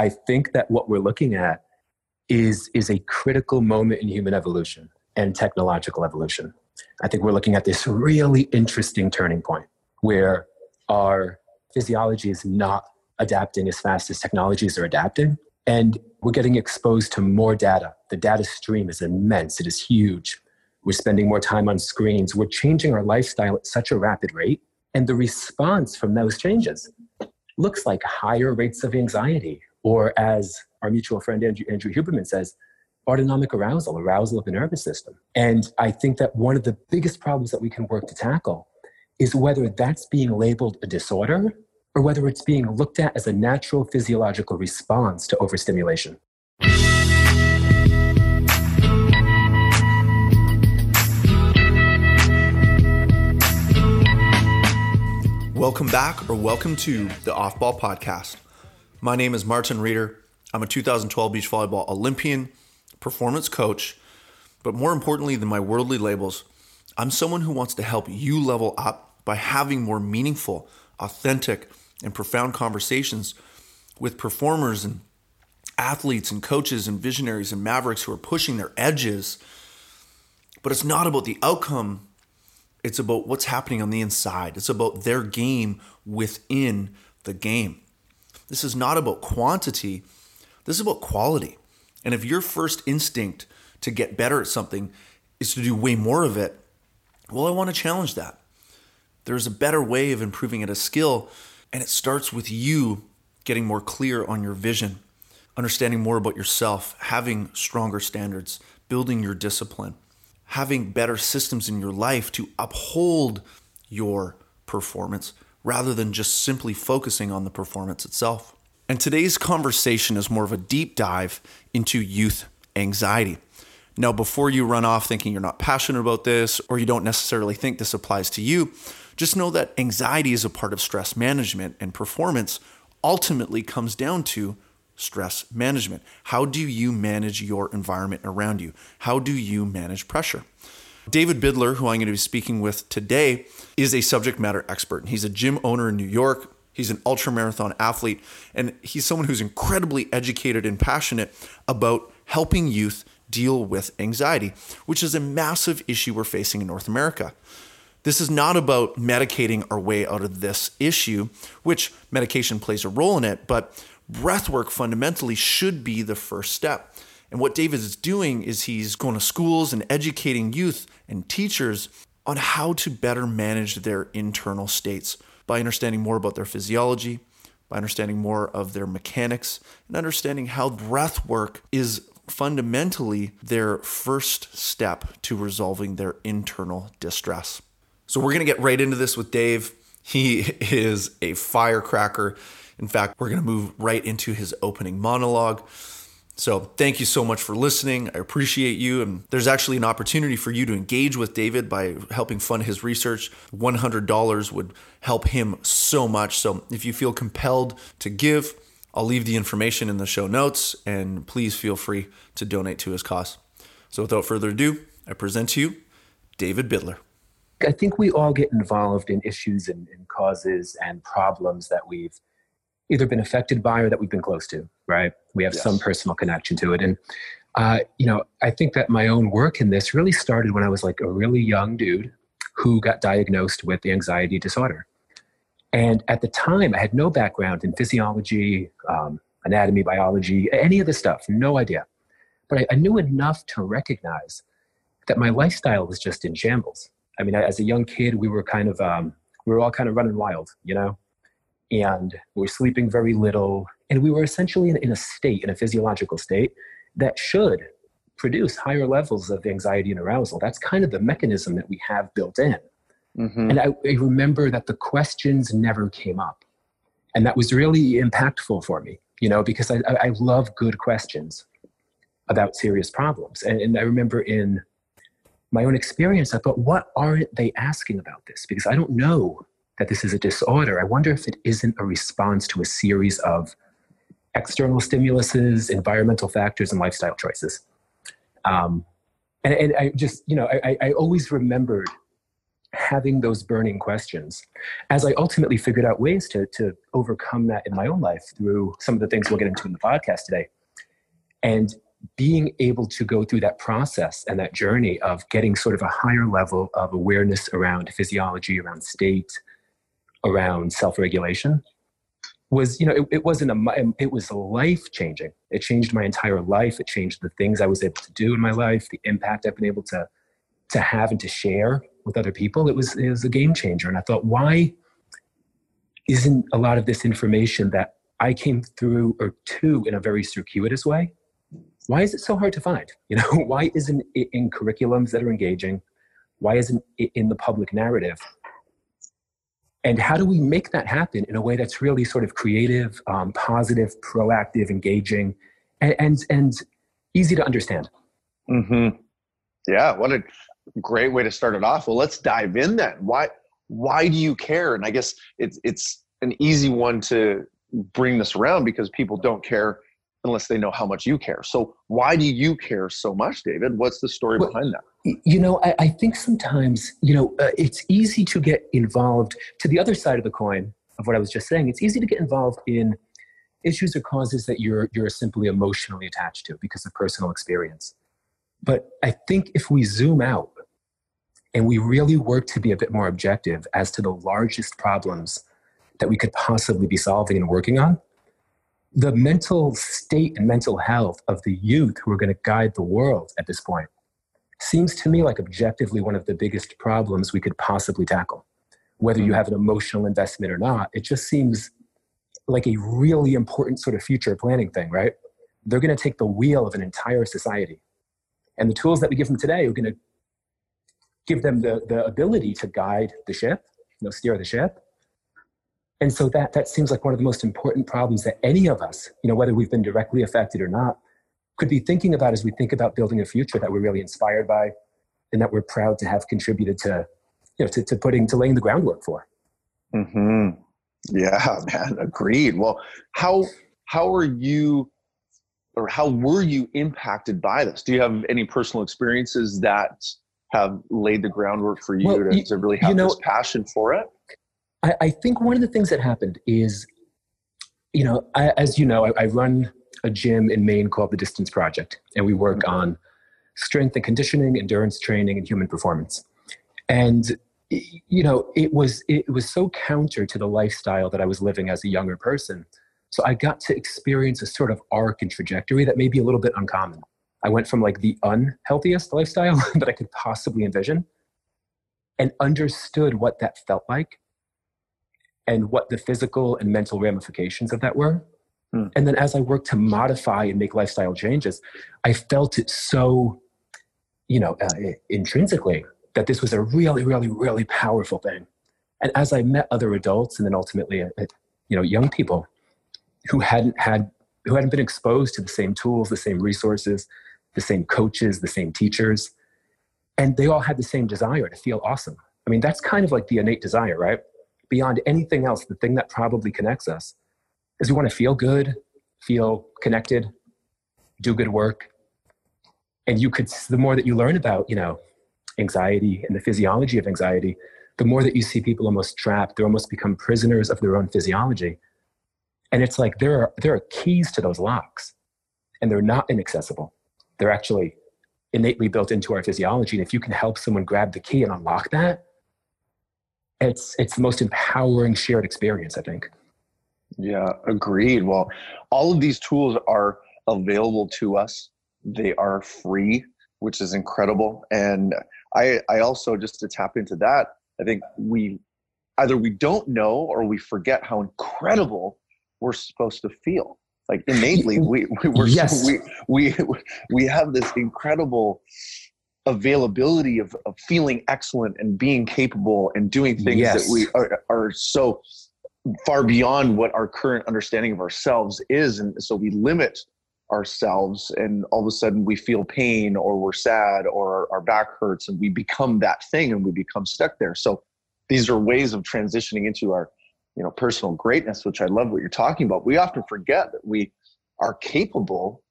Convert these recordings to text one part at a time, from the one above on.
I think that what we're looking at is, is a critical moment in human evolution and technological evolution. I think we're looking at this really interesting turning point where our physiology is not adapting as fast as technologies are adapting. And we're getting exposed to more data. The data stream is immense, it is huge. We're spending more time on screens. We're changing our lifestyle at such a rapid rate. And the response from those changes looks like higher rates of anxiety, or as our mutual friend Andrew, Andrew Huberman says, autonomic arousal, arousal of the nervous system. And I think that one of the biggest problems that we can work to tackle is whether that's being labeled a disorder or whether it's being looked at as a natural physiological response to overstimulation. Welcome back or welcome to the Off Ball Podcast. My name is Martin Reader. I'm a 2012 beach volleyball Olympian, performance coach, but more importantly than my worldly labels, I'm someone who wants to help you level up by having more meaningful, authentic, and profound conversations with performers and athletes and coaches and visionaries and mavericks who are pushing their edges. But it's not about the outcome, it's about what's happening on the inside. It's about their game within the game. This is not about quantity, this is about quality. And if your first instinct to get better at something is to do way more of it, well, I want to challenge that. There's a better way of improving at a skill, and it starts with you getting more clear on your vision, understanding more about yourself, having stronger standards, building your discipline, having better systems in your life to uphold your performance rather than just simply focusing on the performance itself. And today's conversation is more of a deep dive into youth anxiety. Now, before you run off thinking you're not passionate about this or you don't necessarily think this applies to you, just know that anxiety is a part of stress management and performance ultimately comes down to stress management. How do you manage your environment around you? How do you manage pressure? David Bidler, who I'm going to be speaking with today, is a subject matter expert. He's a gym owner in New York, He's an ultra marathon athlete, and he's someone who's incredibly educated and passionate about helping youth deal with anxiety, which is a massive issue we're facing in North America. This is not about medicating our way out of this issue, which medication plays a role in it, but breathwork fundamentally should be the first step. And what David is doing is he's going to schools and educating youth and teachers on how to better manage their internal states by understanding more about their physiology, by understanding more of their mechanics, and understanding how breath work is fundamentally their first step to resolving their internal distress. So, we're gonna get right into this with Dave. He is a firecracker. In fact, we're gonna move right into his opening monologue. So thank you so much for listening. I appreciate you. And there's actually an opportunity for you to engage with David by helping fund his research. $100 would help him so much. So if you feel compelled to give, I'll leave the information in the show notes and please feel free to donate to his cause. So without further ado, I present to you David Bidler. I think we all get involved in issues and, and causes and problems that we've either been affected by or that we've been close to, right? We have yes. some personal connection to it. And, uh, you know, I think that my own work in this really started when I was like a really young dude who got diagnosed with the anxiety disorder. And at the time, I had no background in physiology, um, anatomy, biology, any of this stuff, no idea. But I, I, knew enough to recognize that my lifestyle was just in shambles. I mean, as a young kid, we were kind of, um, we were all kind of running wild, you know? And we were sleeping very little. And we were essentially in, in a state, in a physiological state, that should produce higher levels of anxiety and arousal. That's kind of the mechanism that we have built in. Mm-hmm. And I, I, remember that the questions never came up. And that was really impactful for me, you know, because I, I love good questions about serious problems. And, and I remember in my own experience, I thought, what aren't they asking about this? Because I don't know that this is a disorder, I wonder if it isn't a response to a series of external stimuluses, environmental factors, and lifestyle choices. Um, and, and I just, you know, I, I always remembered having those burning questions as I ultimately figured out ways to, to overcome that in my own life through some of the things we'll get into in the podcast today. And being able to go through that process and that journey of getting sort of a higher level of awareness around physiology, around state, around self regulation was, you know, it, it wasn't a, um, it was life changing. It changed my entire life. It changed the things I was able to do in my life, the impact I've been able to, to have and to share with other people. It was, it was a game changer. And I thought, why isn't a lot of this information that I came through or to in a very circuitous way? Why is it so hard to find? You know, why isn't it in curriculums that are engaging? Why isn't it in the public narrative? And how do we make that happen in a way that's really sort of creative, um, positive, proactive, engaging, and, and, and easy to understand? Mm-hmm. Yeah, what a great way to start it off. Well, let's dive in then. Why why do you care? And I guess it's it's an easy one to bring this around because people don't care unless they know how much you care. So why do you care so much, David? What's the story well, behind that? You know, I, I think sometimes you know uh, it's easy to get involved. To the other side of the coin of what I was just saying, it's easy to get involved in issues or causes that you're you're simply emotionally attached to because of personal experience. But I think if we zoom out and we really work to be a bit more objective as to the largest problems that we could possibly be solving and working on, the mental state and mental health of the youth who are going to guide the world at this point seems to me like objectively one of the biggest problems we could possibly tackle. Whether you hmm. have an emotional investment or not, it just seems like a really important sort of future planning thing, right? They're going to take the wheel of an entire society. And the tools that we give them today are going to give them the, the ability to guide the ship, you know, steer the ship. And so that, that seems like one of the most important problems that any of us, you know, whether we've been directly affected or not, could be thinking about as we think about building a future that we're really inspired by and that we're proud to have contributed to, you know, to, to putting, to laying the groundwork for. Hmm. Yeah, man. Agreed. Well, how how are you, or how were you impacted by this? Do you have any personal experiences that have laid the groundwork for you, well, to, to, really have you know, this passion for it? I, I, think one of the things that happened is, you know, I, as you know, I, I, run a gym in Maine called the Distance Project, and we work mm-hmm. on strength and conditioning, endurance training, and human performance. And you know, it was it was so counter to the lifestyle that I was living as a younger person. So I got to experience a sort of arc and trajectory that may be a little bit uncommon. I went from like the unhealthiest lifestyle that I could possibly envision and understood what that felt like and what the physical and mental ramifications of that were. Hmm. And then as I worked to modify and make lifestyle changes, I felt it so, you know, uh, intrinsically that this was a really, really, really powerful thing. And as I met other adults and then ultimately, uh, you know, young people who hadn't had, who hadn't been exposed to the same tools, the same resources, the same coaches, the same teachers, and they all had the same desire to feel awesome. I mean, that's kind of like the innate desire, right? Beyond anything else, the thing that probably connects us is we want to feel good, feel connected, do good work. And you could, the more that you learn about, you know, anxiety and the physiology of anxiety, the more that you see people almost trapped, they almost become prisoners of their own physiology. And it's like there are, there are keys to those locks, and they're not inaccessible they're actually innately built into our physiology. And if you can help someone grab the key and unlock that, it's it's the most empowering shared experience, I think. Yeah, agreed. Well, all of these tools are available to us. They are free, which is incredible. And I I also just to tap into that, I think we either we don't know or we forget how incredible we're supposed to feel like innately we we we're, yes. we we we have this incredible availability of, of feeling excellent and being capable and doing things yes. that we are, are so far beyond what our current understanding of ourselves is. And so we limit ourselves and all of a sudden we feel pain or we're sad or our, our back hurts and we become that thing and we become stuck there. So these are ways of transitioning into our you know personal greatness which i love what you're talking about. We often forget that we are capable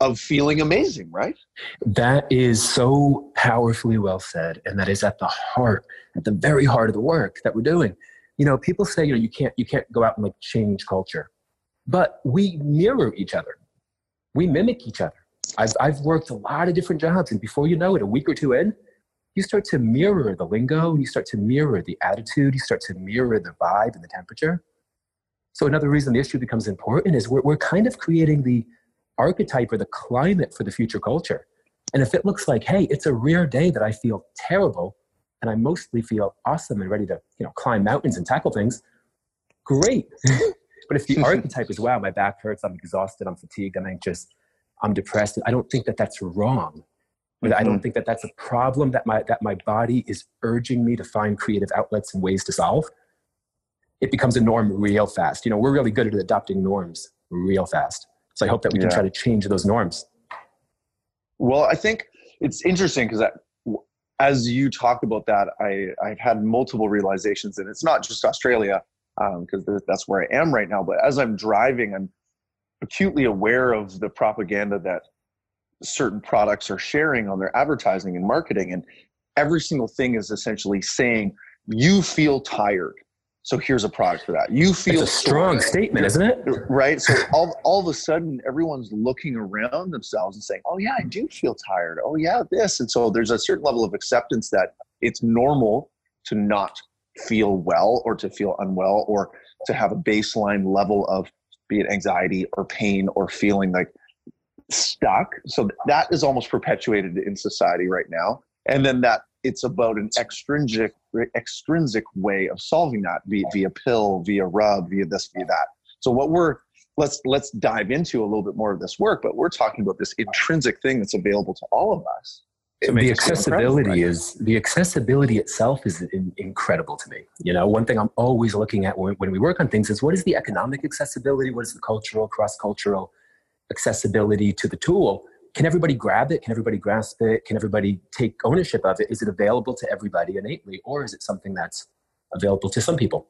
of feeling amazing, right? That is so powerfully well said. And that is at the heart, at the very heart of the work that we're doing. You know, people say, you know, you can't you can't go out and like change culture. But we mirror each other. We mimic each other. I've I've worked a lot of different jobs, and before you know it, a week or two in, you start to mirror the lingo, and you start to mirror the attitude, you start to mirror the vibe and the temperature. So another reason the issue becomes important is we're, we're kind of creating the archetype or the climate for the future culture. And if it looks like, hey, it's a rare day that I feel terrible and I mostly feel awesome and ready to, you know, climb mountains and tackle things, great. but if the archetype is, wow, my back hurts, I'm exhausted, I'm fatigued, I'm anxious, I'm depressed, I don't think that that's wrong. But mm-hmm. I don't mm-hmm. think that that's a problem that my, that my body is urging me to find creative outlets and ways to solve. It becomes a norm real fast. You know, we're really good at adopting norms real fast. So I hope that we can try to change those norms. Well, I think it's interesting because as you talk about that, I, I've had multiple realizations, and it's not just Australia because um, that's where I am right now. But as I'm driving, I'm acutely aware of the propaganda that certain products are sharing on their advertising and marketing, and every single thing is essentially saying you feel tired so here's a product for that. You feel it's a strong statement, isn't it? Right. So all, all of a sudden, everyone's looking around themselves and saying, "Oh yeah, I do feel tired. Oh yeah, this." And so there's a certain level of acceptance that it's normal to not feel well or to feel unwell or to have a baseline level of be it anxiety or pain or feeling like stuck. So that is almost perpetuated in society right now. And then that it's about an extrinsic extrinsic way of solving that via, via pill, via rub, via this, via that. So what we're let's let's dive into a little bit more of this work, but we're talking about this intrinsic thing that's available to all of us. The accessibility right? is the accessibility itself is in, incredible to me. You know, one thing I'm always looking at when, when we work on things is what is the economic accessibility, what is the cultural, cross cultural accessibility to the tool, can everybody grab it? Can everybody grasp it? Can everybody take ownership of it? Is it available to everybody innately, or is it something that's available to some people?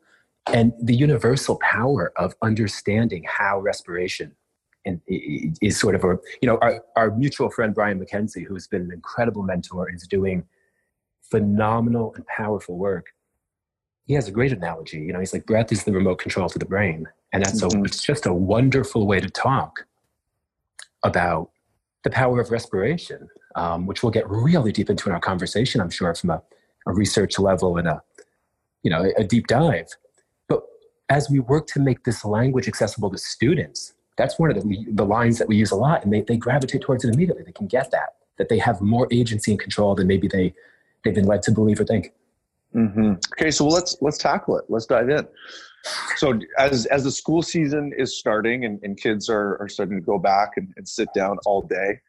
And the universal power of understanding how respiration and is sort of a you know our, our mutual friend Brian McKenzie, who's been an incredible mentor, is doing phenomenal and powerful work. He has a great analogy. You know, he's like breath is the remote control to the brain, and that's mm-hmm. a, it's just a wonderful way to talk about the power of respiration, um, which we'll get really deep into in our conversation, I'm sure, from a, a research level and a, you know, a deep dive. But as we work to make this language accessible to students, that's one of the, the lines that we use a lot, and they, they gravitate towards it immediately. They can get that, that they have more agency and control than maybe they, they've been led to believe or think. Mm-hmm. Okay, so let's let's tackle it. Let's dive in. So as as the school season is starting and, and kids are, are starting to go back and, and sit down all day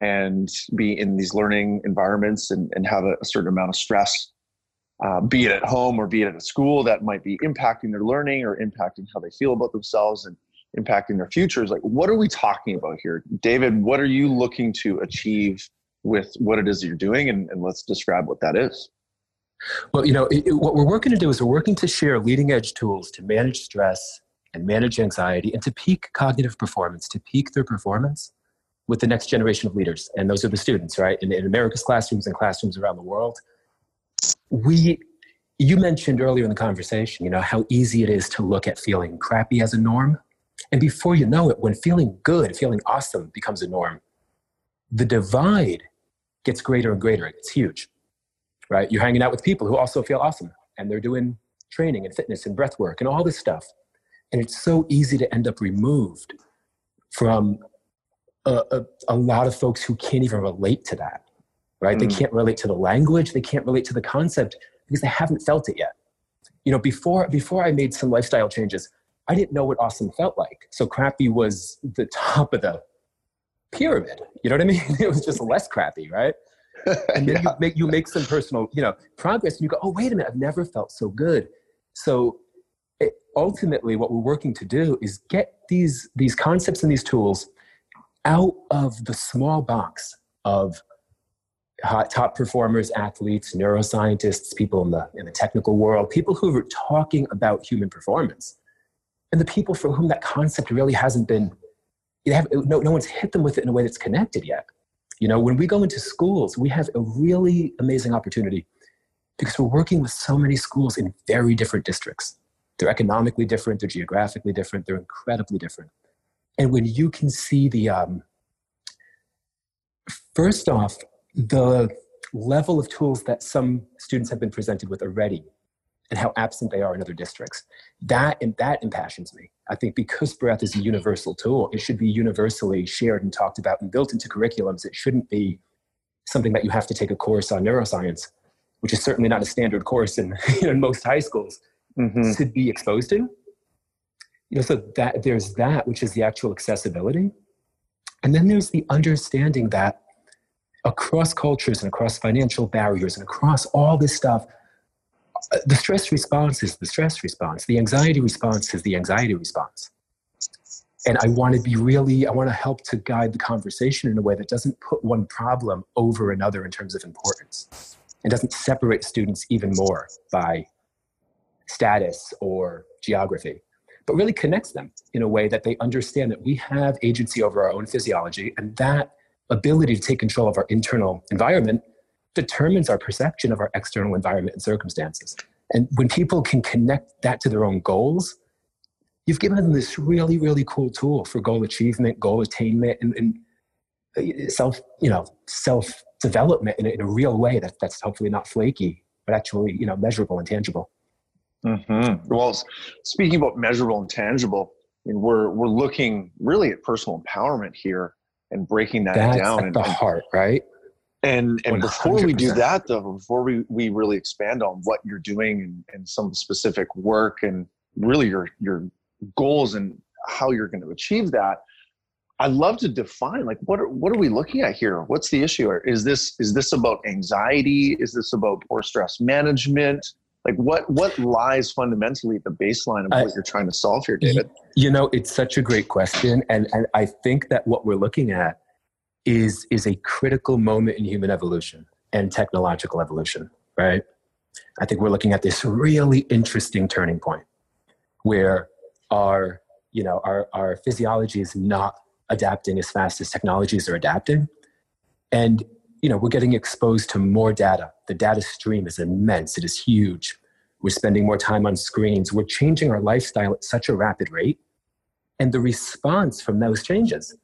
and be in these learning environments and, and have a, a certain amount of stress, uh, be it at home or be it at a school that might be impacting their learning or impacting how they feel about themselves and impacting their futures. Like, what are we talking about here? David, what are you looking to achieve with what it is that you're doing? And, and let's describe what that is. Well, you know, it, it, what we're working to do is we're working to share leading edge tools to manage stress and manage anxiety and to peak cognitive performance, to peak their performance with the next generation of leaders. And those are the students, right? In, in America's classrooms and classrooms around the world. We, you mentioned earlier in the conversation, you know, how easy it is to look at feeling crappy as a norm. And before you know it, when feeling good, feeling awesome becomes a norm, the divide gets greater and greater. It's huge right? You're hanging out with people who also feel awesome and they're doing training and fitness and breath work and all this stuff. And it's so easy to end up removed from a, a, a lot of folks who can't even relate to that, right? Mm. They can't relate to the language, they can't relate to the concept because they haven't felt it yet. You know, before before I made some lifestyle changes, I didn't know what awesome felt like. So crappy was the top of the pyramid. You know what I mean? It was just less crappy, right? and then yeah. you make you make some personal you know progress and you go oh wait a minute i've never felt so good so it, ultimately what we're working to do is get these these concepts and these tools out of the small box of top performers athletes neuroscientists people in the in the technical world people who are talking about human performance and the people for whom that concept really hasn't been have, no, no one's hit them with it in a way that's connected yet. You know, when we go into schools, we have a really amazing opportunity because we're working with so many schools in very different districts. They're economically different, they're geographically different, they're incredibly different. And when you can see the, um, first off, the level of tools that some students have been presented with already and how absent they are in other districts. That and that impassions me. I think because breath is a universal tool, it should be universally shared and talked about and built into curriculums. It shouldn't be something that you have to take a course on neuroscience, which is certainly not a standard course in, you know, in most high schools mm-hmm. to be exposed to. You know, so that there's that, which is the actual accessibility. And then there's the understanding that across cultures and across financial barriers and across all this stuff, the stress response is the stress response. The anxiety response is the anxiety response. And I want to be really, I want to help to guide the conversation in a way that doesn't put one problem over another in terms of importance and doesn't separate students even more by status or geography, but really connects them in a way that they understand that we have agency over our own physiology and that ability to take control of our internal environment determines our perception of our external environment and circumstances. And when people can connect that to their own goals, you've given them this really, really cool tool for goal achievement, goal attainment, and, and uh, self, you know, self development in a, in a, real way that, that's hopefully not flaky, but actually, you know, measurable and tangible. Mm-hmm. Well, speaking about measurable and tangible, I mean, we're we're looking really at personal empowerment here and breaking that That's down at and, the heart, right? And and 100%. before we do that though, before we, we really expand on what you're doing and, and some specific work and really your your goals and how you're going to achieve that, I'd love to define like what are what are we looking at here? What's the issue? Is this is this about anxiety? Is this about poor stress management? like what what lies fundamentally at the baseline of what I, you're trying to solve here david you know it's such a great question and and i think that what we're looking at is is a critical moment in human evolution and technological evolution right i think we're looking at this really interesting turning point where our you know our our physiology is not adapting as fast as technologies are adapting and you know, we're getting exposed to more data. The data stream is immense. It is huge. We're spending more time on screens. We're changing our lifestyle at such a rapid rate. And the response from those changes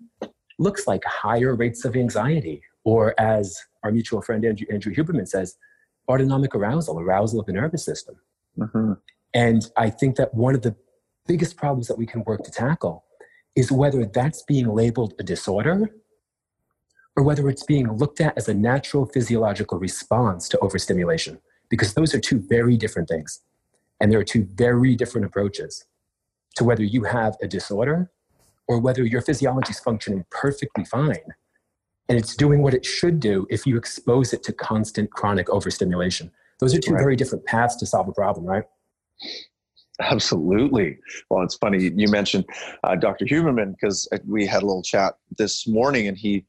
looks like higher rates of anxiety, or as our mutual friend Andrew, Andrew Huberman says, autonomic arousal, arousal of the nervous system. Mm-hmm. And I think that one of the biggest problems that we can work to tackle is whether that's being labeled a disorder or whether it's being looked at as a natural physiological response to overstimulation, because those are two very different things. And there are two very different approaches to whether you have a disorder or whether your physiology is functioning perfectly fine. And it's doing what it should do if you expose it to constant chronic overstimulation. Those are two right. very different paths to solve a problem, right? Absolutely. Well, it's funny you mentioned uh, Dr. Huberman because we had a little chat this morning, and he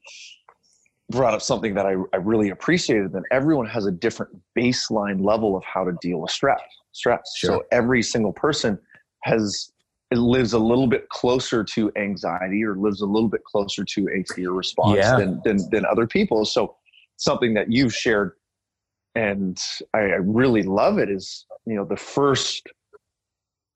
brought up something that I, I really appreciated that everyone has a different baseline level of how to deal with stress stress sure. so every single person has lives a little bit closer to anxiety or lives a little bit closer to a fear response yeah. than, than than other people so something that you've shared and I, I really love it is you know the first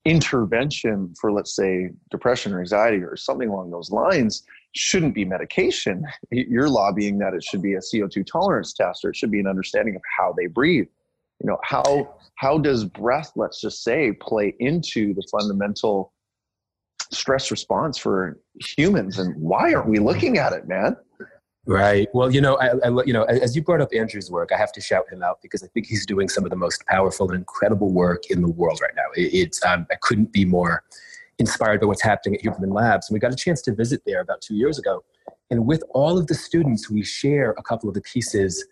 intervention for let's say depression or anxiety or something along those lines shouldn't be medication. You're lobbying that it should be a CO2 tolerance test or it should be an understanding of how they breathe. You know, how how does breath, let's just say, play into the fundamental stress response for humans and why aren't we looking at it, man? Right. Well, you know, I, I, you know, as you brought up Andrew's work, I have to shout him out because I think he's doing some of the most powerful and incredible work in the world right now. It, it's um, I couldn't be more inspired by what's happening at Huberman Labs. And we got a chance to visit there about two years ago. And with all of the students, we share a couple of the pieces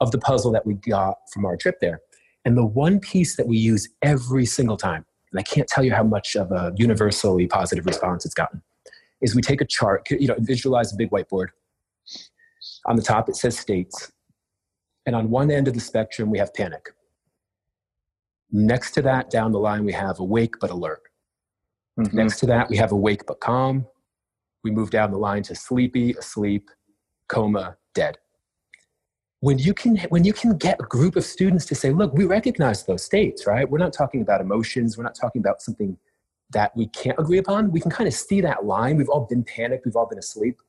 of the puzzle that we got from our trip there. And the one piece that we use every single time, and I can't tell you how much of a universally positive response it's gotten, is we take a chart, you know, visualize a big whiteboard. On the top, it says states. And on one end of the spectrum, we have panic. Next to that, down the line, we have awake but alert. Mm-hmm. Next to that, we have awake but calm. We move down the line to sleepy, asleep, coma, dead. When you can when you can get a group of students to say, look, we recognize those states, right? We're not talking about emotions, we're not talking about something that we can't agree upon. We can kind of see that line. We've all been panicked, we've all been asleep.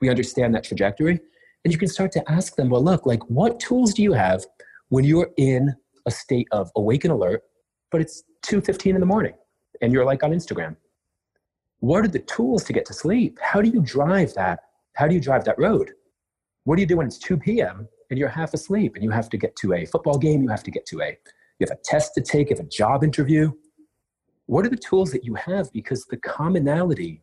We understand that trajectory. And you can start to ask them, well, look, like what tools do you have when you're in a state of awake and alert, but it's 2.15 in the morning and you're like on Instagram? What are the tools to get to sleep? How do you drive that? How do you drive that road? What do you do when it's 2 p.m. and you're half asleep and you have to get to a football game, you have to get to a, you have a test to take, you have a job interview? What are the tools that you have? Because the commonality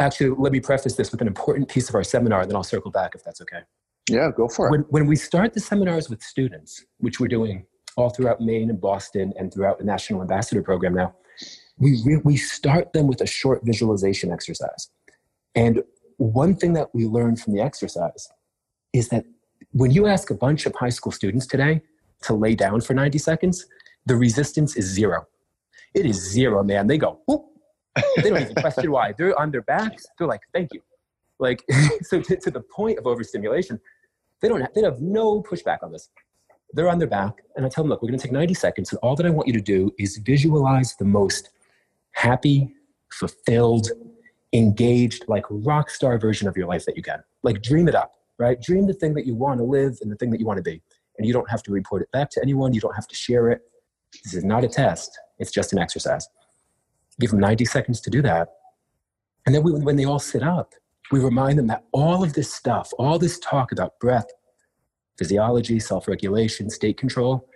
actually, let me preface this with an important piece of our seminar, and then I'll circle back if that's okay. Yeah, go for it. When, when we start the seminars with students, which we're doing all throughout Maine and Boston and throughout the National Ambassador Program now, we, re- we start them with a short visualization exercise. And one thing that we learned from the exercise is that when you ask a bunch of high school students today to lay down for 90 seconds, the resistance is zero. It is zero, man. They go, whoop, they don't even question why. They're on their backs. They're like, thank you. Like, so to, to, the point of overstimulation, they don't have, they have no pushback on this. They're on their back, and I tell them, look, we're going to take 90 seconds, and all that I want you to do is visualize the most happy, fulfilled, engaged, like rock star version of your life that you can. Like, dream it up, right? Dream the thing that you want to live and the thing that you want to be. And you don't have to report it back to anyone. You don't have to share it. This is not a test. It's just an exercise give them 90 seconds to do that. And then we, when they all sit up, we remind them that all of this stuff, all this talk about breath, physiology, self regulation, state control,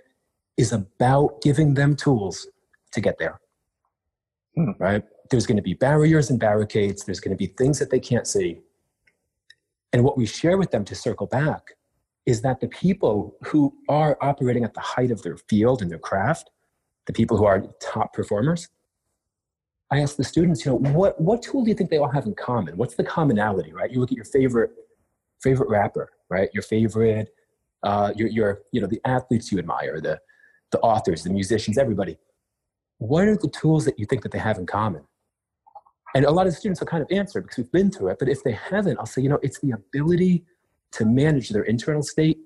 is about giving them tools to get there. Hmm. Right? There's going to be barriers and barricades, there's going to be things that they can't see. And what we share with them to circle back is that the people who are operating at the height of their field and their craft, the people who are top performers, I ask the students, you know, what, what tool do you think they all have in common? What's the commonality, right? You look at your favorite, favorite rapper, right? Your favorite, uh, your, your, you know, the athletes you admire, the, the authors, the musicians, everybody. What are the tools that you think that they have in common? And a lot of students will kind of answer because we've been through it. But if they haven't, I'll say, you know, it's the ability to manage their internal state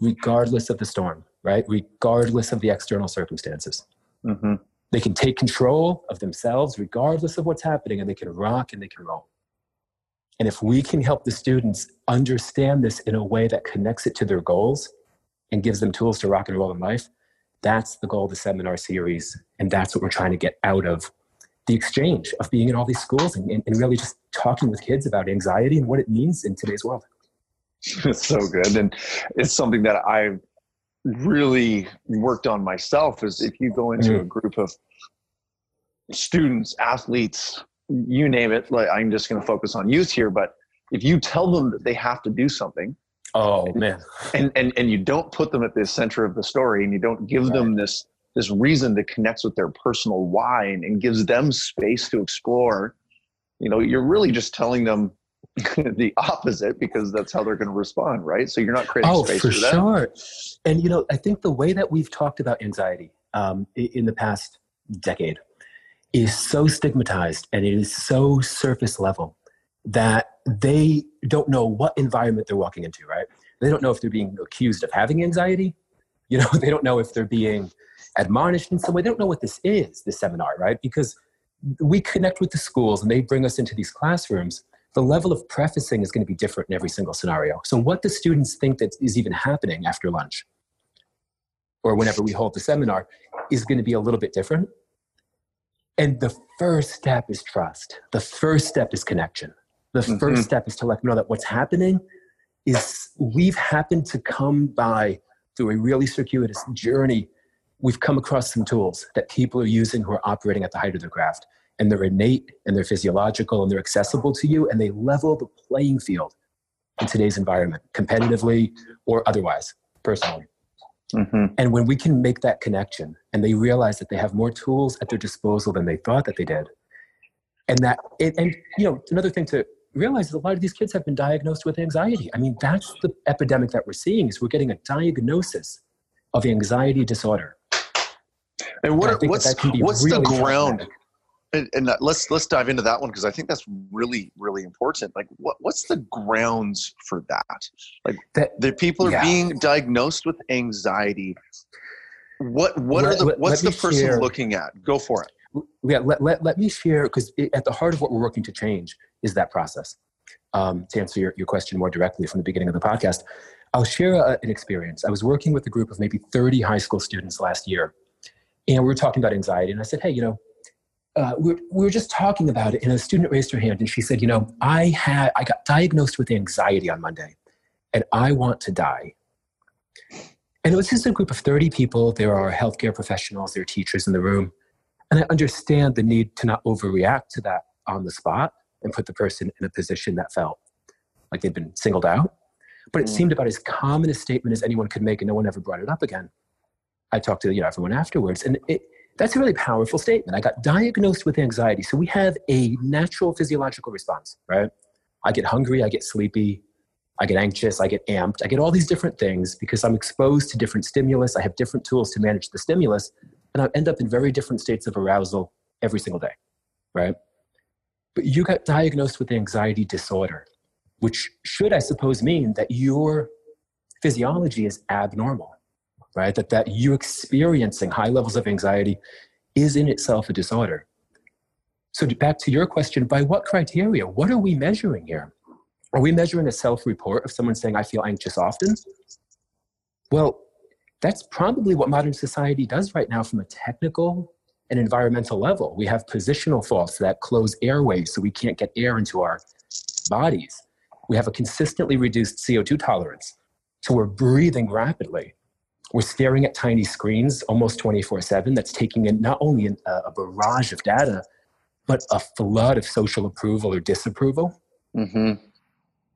regardless of the storm, right? Regardless of the external circumstances. Mm-hmm. They can take control of themselves regardless of what's happening, and they can rock and they can roll. And if we can help the students understand this in a way that connects it to their goals and gives them tools to rock and roll in life, that's the goal of the seminar series. And that's what we're trying to get out of the exchange of being in all these schools and, and really just talking with kids about anxiety and what it means in today's world. It's so good. And it's something that I've really worked on myself is if you go into mm. a group of students, athletes, you name it, like I'm just going to focus on youth here, but if you tell them that they have to do something, oh man, and and and you don't put them at the center of the story, and you don't give right. them this this reason that connects with their personal why and, and gives them space to explore, you know, you're really just telling them the opposite because that's how they're going to respond, right? So you're not creating oh, space for, for sure. And you know, I think the way that we've talked about anxiety um, in the past decade is so stigmatized and it is so surface level that they don't know what environment they're walking into, right? They don't know if they're being accused of having anxiety. You know, they don't know if they're being admonished in some way. They don't know what this is, this seminar, right? Because we connect with the schools and they bring us into these classrooms the level of prefacing is going to be different in every single scenario. So, what the students think that is even happening after lunch or whenever we hold the seminar is going to be a little bit different. And the first step is trust. The first step is connection. The mm-hmm. first step is to let them know that what's happening is we've happened to come by through a really circuitous journey. We've come across some tools that people are using who are operating at the height of their craft and they're innate and they're physiological and they're accessible to you and they level the playing field in today's environment, competitively or otherwise, personally. Mm-hmm. And when we can make that connection and they realize that they have more tools at their disposal than they thought that they did, and that, it, and you know, another thing to realize that a lot of these kids have been diagnosed with anxiety. I mean, that's the epidemic that we're seeing is we're getting a diagnosis of anxiety disorder. And what, and what's, what's really the ground? and, and let's let's dive into that one because I think that's really really important. Like, what what's the grounds for that? Like, that, the people are yeah. being diagnosed with anxiety. What what let, are the what's the person share. looking at? Go for it. Yeah, let, let, let me share because at the heart of what we're working to change is that process. Um, to answer your, your question more directly from the beginning of the podcast, I'll share a, an experience. I was working with a group of maybe 30 high school students last year, and we were talking about anxiety. And I said, hey, you know, uh, we, were, we were just talking about it, and a student raised her hand and she said, You know, I, had, I got diagnosed with anxiety on Monday, and I want to die. And it was just a group of 30 people. There are healthcare professionals, there are teachers in the room. And I understand the need to not overreact to that on the spot and put the person in a position that felt like they'd been singled out. But it mm. seemed about as common a statement as anyone could make, and no one ever brought it up again. I talked to you know, everyone afterwards, and it, that's a really powerful statement. I got diagnosed with anxiety. So we have a natural physiological response, right? I get hungry, I get sleepy, I get anxious, I get amped, I get all these different things because I'm exposed to different stimulus. I have different tools to manage the stimulus, and I end up in very different states of arousal every single day, right? But you got diagnosed with anxiety disorder, which should, I suppose, mean that your physiology is abnormal right? That, that you experiencing high levels of anxiety is in itself a disorder. So, back to your question, by what criteria? What are we measuring here? Are we measuring a self report of someone saying, I feel anxious often? Well, that's probably what modern society does right now from a technical and environmental level. We have positional faults that close airways so we can't get air into our bodies. We have a consistently reduced CO2 tolerance, so we're breathing rapidly. We're staring at tiny screens almost 24 7 that's taking in not only an, a barrage of data, but a flood of social approval or disapproval. Mm-hmm.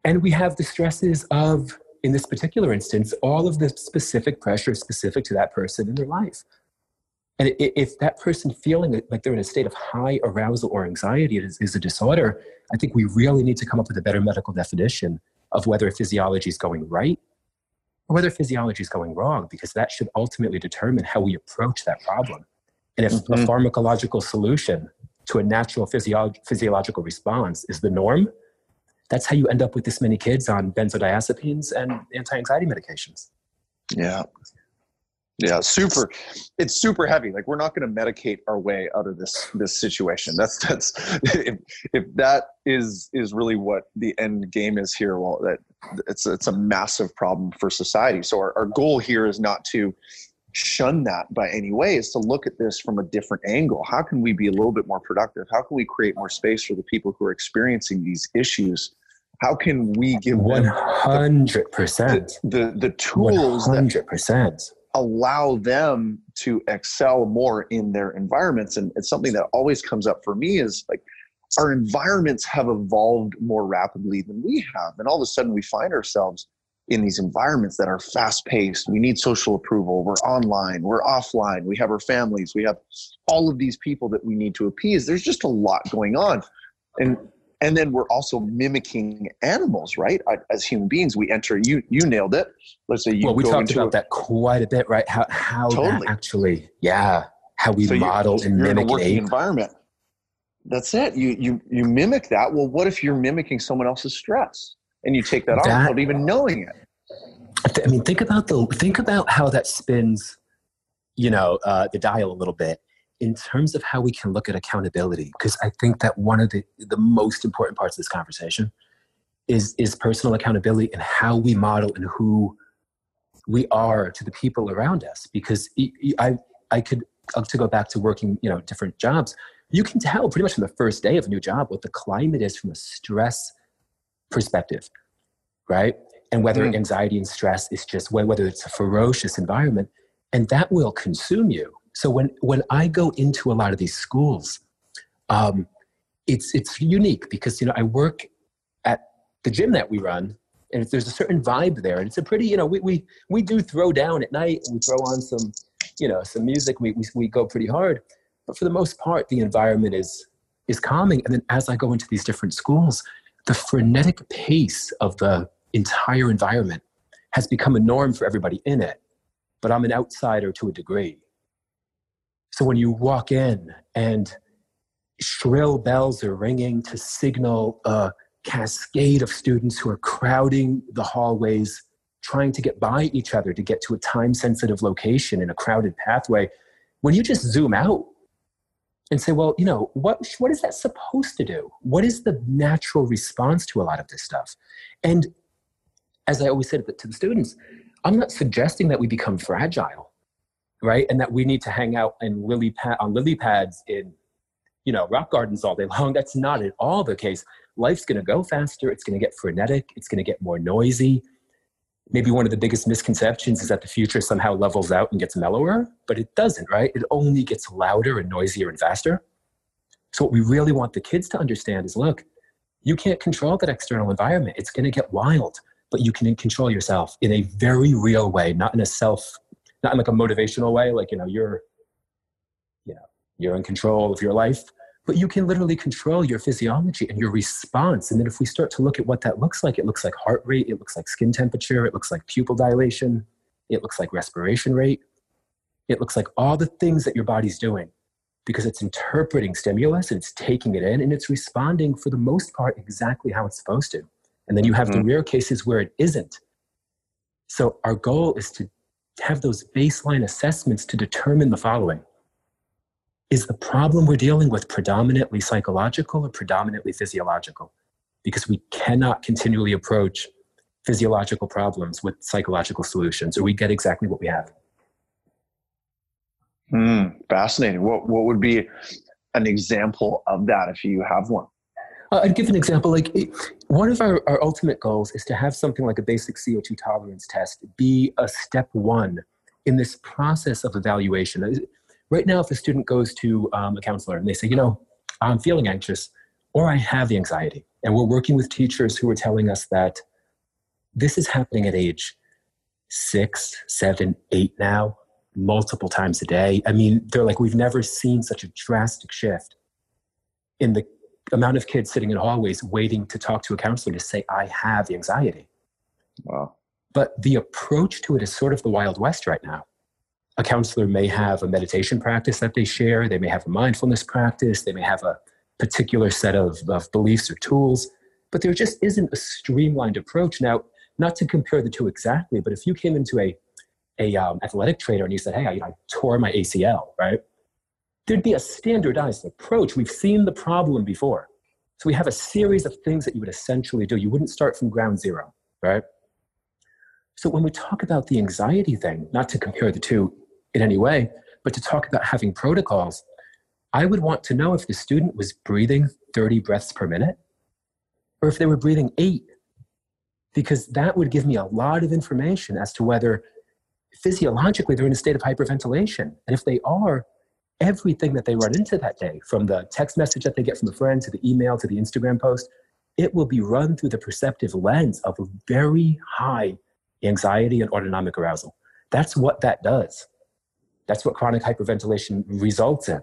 And we have the stresses of, in this particular instance, all of the specific pressures specific to that person in their life. And if that person feeling like they're in a state of high arousal or anxiety is, is a disorder, I think we really need to come up with a better medical definition of whether physiology is going right or whether physiology is going wrong, because that should ultimately determine how we approach that problem. And if mm-hmm. a pharmacological solution to a natural physio- physiological response is the norm, that's how you end up with this many kids on benzodiazepines and anti-anxiety medications. Yeah. Yeah, super. It's super heavy. Like we're not going to medicate our way out of this this situation. That's that's if, if that is is really what the end game is here. Well, that it's it's a massive problem for society. So our, our goal here is not to shun that by any way. Is to look at this from a different angle. How can we be a little bit more productive? How can we create more space for the people who are experiencing these issues? How can we give one hundred percent the the tools? One hundred percent allow them to excel more in their environments and it's something that always comes up for me is like our environments have evolved more rapidly than we have and all of a sudden we find ourselves in these environments that are fast paced we need social approval. We're online. We're offline. We have our families. We have all of these people that we need to appease. There's just a lot going on. And and then we're also mimicking animals right? As human beings we enter you you nailed it. Let's say you well we talked about a, that quite a bit right? How how totally. actually yeah how we so model and mimic an environment. That's it. You you you mimic that. Well what if you're mimicking someone else's stress and you take that, that off without even knowing it i mean think about the think about how that spins you know uh, the dial a little bit in terms of how we can look at accountability, because I think that one of the, the most important parts of this conversation is, is personal accountability and how we model and who we are to the people around us. Because I, I could, uh, to go back to working, you know, different jobs, you can tell pretty much from the first day of a new job what the climate is from a stress perspective, right? And whether mm. anxiety and stress is just whether it's a ferocious environment, and that will consume you so when when I go into a lot of these schools, um, it's it's unique because you know I work at the gym that we run, and there's a certain vibe there, and it's a pretty you know we we we do throw down at night, we throw on some you know some music, we we, we go pretty hard, but for the most part, the environment is is calming. And then as I go into these different schools, the frenetic pace of the entire environment has become a norm for everybody in it. But I'm an outsider to a degree. So when you walk in and shrill bells are ringing to signal a cascade of students who are crowding the hallways, trying to get by each other to get to a time sensitive location in a crowded pathway. When you just zoom out and say, well, you know, what, what is that supposed to do? What is the natural response to a lot of this stuff? And as I always said to the students, I'm not suggesting that we become fragile, right? And that we need to hang out in lily pad, on lily pads in, you know, rock gardens all day long. That's not at all the case. Life's going to go faster. It's going to get frenetic. It's going to get more noisy. Maybe one of the biggest misconceptions is that the future somehow levels out and gets mellower, but it doesn't, right? It only gets louder and noisier and faster. So, what we really want the kids to understand is look, you can't control that external environment. It's going to get wild but you can control yourself in a very real way, not in a self, not in like a motivational way, like, you know, you're, you know, you're in control of your life, but you can literally control your physiology and your response. And then if we start to look at what that looks like, it looks like heart rate, it looks like skin temperature, it looks like pupil dilation, it looks like respiration rate, it looks like all the things that your body's doing because it's interpreting stimulus and it's taking it in and it's responding for the most part exactly how it's supposed to. And then you have mm-hmm. the rare cases where it isn't. So our goal is to have those baseline assessments to determine the following. Is the problem we're dealing with predominantly psychological or predominantly physiological? Because we cannot continually approach physiological problems with psychological solutions, or we get exactly what we have. Mm, fascinating. What what would be an example of that if you have one? Uh, I'd give an example. Like one of our, our ultimate goals is to have something like a basic CO2 tolerance test be a step one in this process of evaluation. Right now, if a student goes to um, a counselor and they say, you know, I'm feeling anxious or I have the anxiety, and we're working with teachers who are telling us that this is happening at age six, seven, eight now, multiple times a day. I mean, they're like, we've never seen such a drastic shift in the amount of kids sitting in hallways waiting to talk to a counselor to say, I have anxiety. Wow. But the approach to it is sort of the Wild West right now. A counselor may have a meditation practice that they share, they may have a mindfulness practice, they may have a particular set of, of beliefs or tools, but there just isn't a streamlined approach. Now, not to compare the two exactly, but if you came into a, a um, athletic trainer and you said, hey, I, I tore my ACL, right? there'd be a standardized approach. We've seen the problem before. So we have a series of things that you would essentially do. You wouldn't start from ground zero, right? So when we talk about the anxiety thing, not to compare the two in any way, but to talk about having protocols, I would want to know if the student was breathing 30 breaths per minute or if they were breathing eight, because that would give me a lot of information as to whether physiologically they're in a state of hyperventilation. And if they are, everything that they run into that day, from the text message that they get from a friend to the email to the Instagram post, it will be run through the perceptive lens of a very high anxiety and autonomic arousal. That's what that does. That's what chronic hyperventilation results in.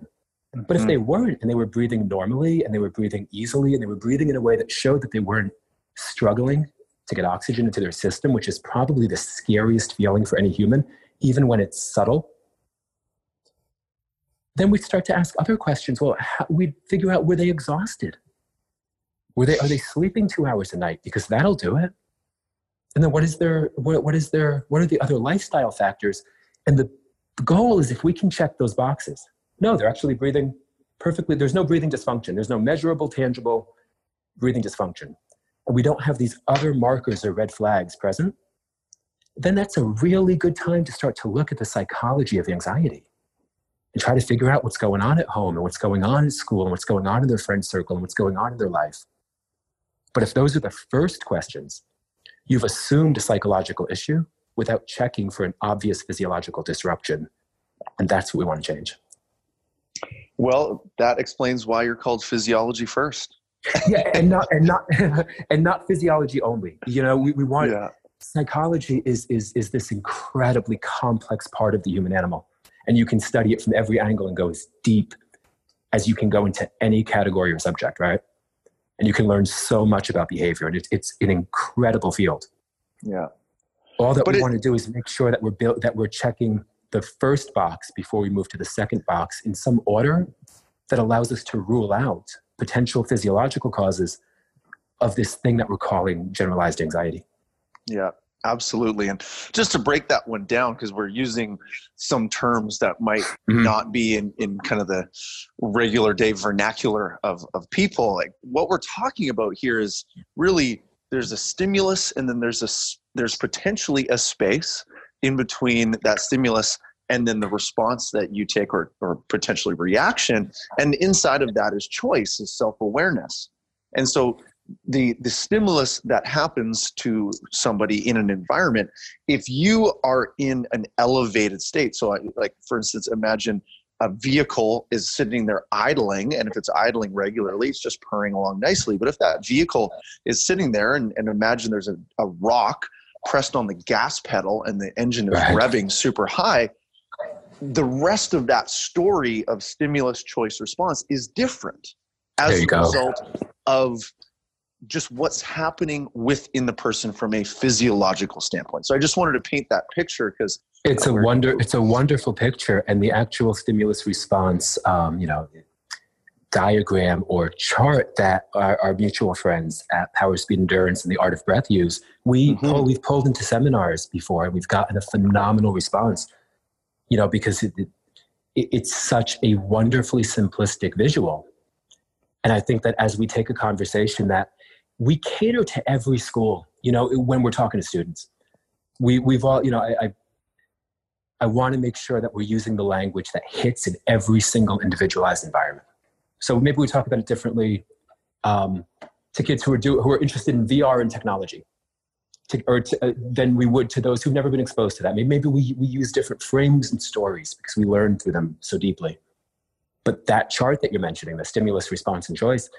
But if they mm-hmm. weren't and they were breathing normally and they were breathing easily and they were breathing in a way that showed that they weren't struggling to get oxygen into their system, which is probably the scariest feeling for any human, even when it's subtle, then we start to ask other questions. Well, we figure out were they exhausted? Were they are they sleeping two hours a night? Because that'll do it. And then what is their what, what is their what are the other lifestyle factors? And the, the goal is if we can check those boxes. No, they're actually breathing perfectly. There's no breathing dysfunction. There's no measurable, tangible breathing dysfunction. And we don't have these other markers or red flags present. Then that's a really good time to start to look at the psychology of anxiety and try to figure out what's going on at home and what's going on in school and what's going on in their friend circle and what's going on in their life. But if those are the first questions, you've assumed a psychological issue without checking for an obvious physiological disruption. And that's what we want to change. Well, that explains why you're called physiology first. yeah, and not and not and not physiology only. You know, we, we want yeah. psychology is is is this incredibly complex part of the human animal and you can study it from every angle and go as deep as you can go into any category or subject, right? And you can learn so much about behavior, and it's, it's an incredible field. Yeah. All that but we it, want to do is make sure that we're built that we're checking the first box before we move to the second box in some order that allows us to rule out potential physiological causes of this thing that we're calling generalized anxiety. Yeah, absolutely. And just to break that one down, because we're using some terms that might mm-hmm. not be in, in kind of the regular day vernacular of, of people, like what we're talking about here is really there's a stimulus and then there's a there's potentially a space in between that stimulus and then the response that you take or, or potentially reaction. And inside of that is choice is self-awareness. And so the the stimulus that happens to somebody in an environment if you are in an elevated state so like for instance imagine a vehicle is sitting there idling and if it's idling regularly it's just purring along nicely. But if that vehicle is sitting there and, and imagine there's a, a rock pressed on the gas pedal and the engine is right. revving super high the rest of that story of stimulus choice response is different as a go. result of just what's happening within the person from a physiological standpoint. So I just wanted to paint that picture because it's a wonder. It's a wonderful picture, and the actual stimulus response, um, you know, diagram or chart that our, our, mutual friends at Power Speed Endurance and the Art of Breath use. We mm-hmm. pull, we've pulled into seminars before, and we've gotten a phenomenal response. You know, because it, it, it's such a wonderfully simplistic visual. And I think that as we take a conversation that we cater to every school, you know, when we're talking to students. We, we've all, you know, I, I, I want to make sure that we're using the language that hits in every single individualized environment. So maybe we talk about it differently um, to kids who are, do, who are interested in VR and technology. To, or to, uh, than we would to those who've never been exposed to that. Maybe, maybe we, we use different frames and stories because we learn through them so deeply. But that chart that you're mentioning, the stimulus, response, and choice,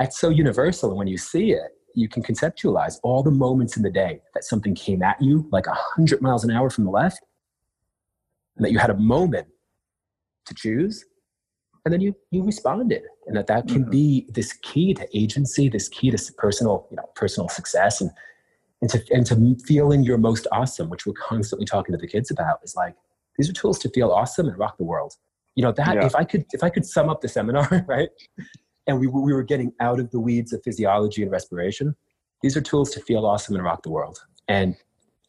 that's so universal. And when you see it, you can conceptualize all the moments in the day that something came at you like 100 miles an hour from the left, and that you had a moment to choose, and then you, you responded. And that that can mm-hmm. be this key to agency, this key to personal, you know, personal success and, and, to, and to feeling your most awesome, which we're constantly talking to the kids about, is like, these are tools to feel awesome and rock the world. You know, that yeah. if I could if I could sum up the seminar, right? and we, we were getting out of the weeds of physiology and respiration. These are tools to feel awesome and rock the world and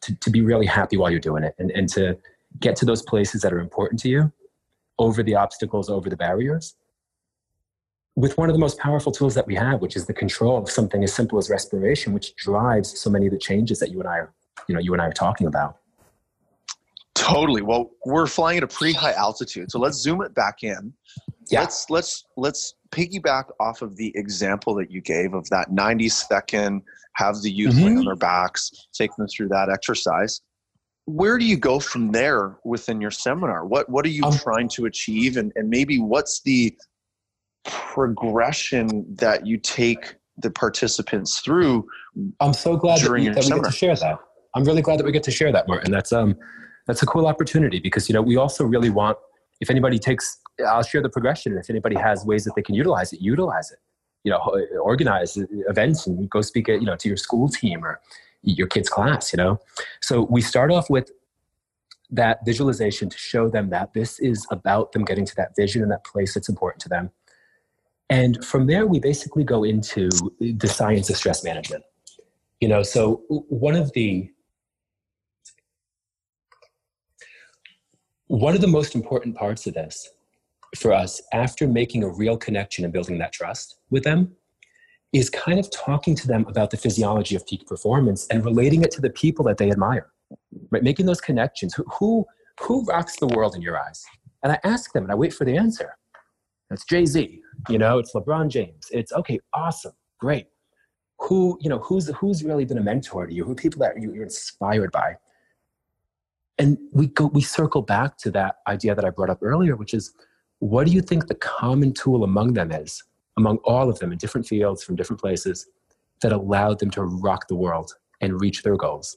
to, to be really happy while you're doing it and, and to get to those places that are important to you over the obstacles, over the barriers with one of the most powerful tools that we have, which is the control of something as simple as respiration, which drives so many of the changes that you and I are, you know, you and I are talking about. Totally. Well, we're flying at a pretty high altitude, so let's zoom it back in. Yeah. Let's let's let's piggyback off of the example that you gave of that 90 second have the youth mm-hmm. lay on their backs, take them through that exercise. Where do you go from there within your seminar? What what are you um, trying to achieve and, and maybe what's the progression that you take the participants through? I'm so glad that, we, that we get to share that. I'm really glad that we get to share that, Martin. That's um that's a cool opportunity because you know we also really want if anybody takes I'll share the progression. If anybody has ways that they can utilize it, utilize it. You know, organize events and go speak at, you know, to your school team or your kid's class, you know. So we start off with that visualization to show them that this is about them getting to that vision and that place that's important to them. And from there, we basically go into the science of stress management. You know, so one of the one of the most important parts of this for us after making a real connection and building that trust with them is kind of talking to them about the physiology of peak performance and relating it to the people that they admire right? Making those connections. Who who, who rocks the world in your eyes? And i ask them and i wait for the answer. It's jay-z you know it's lebron james. It's okay awesome great. Who you know who's who's really been a mentor to you? Who people that you're inspired by? And we go we circle back to that idea that i brought up earlier which is what do you think the common tool among them is, among all of them in different fields from different places, that allowed them to rock the world and reach their goals?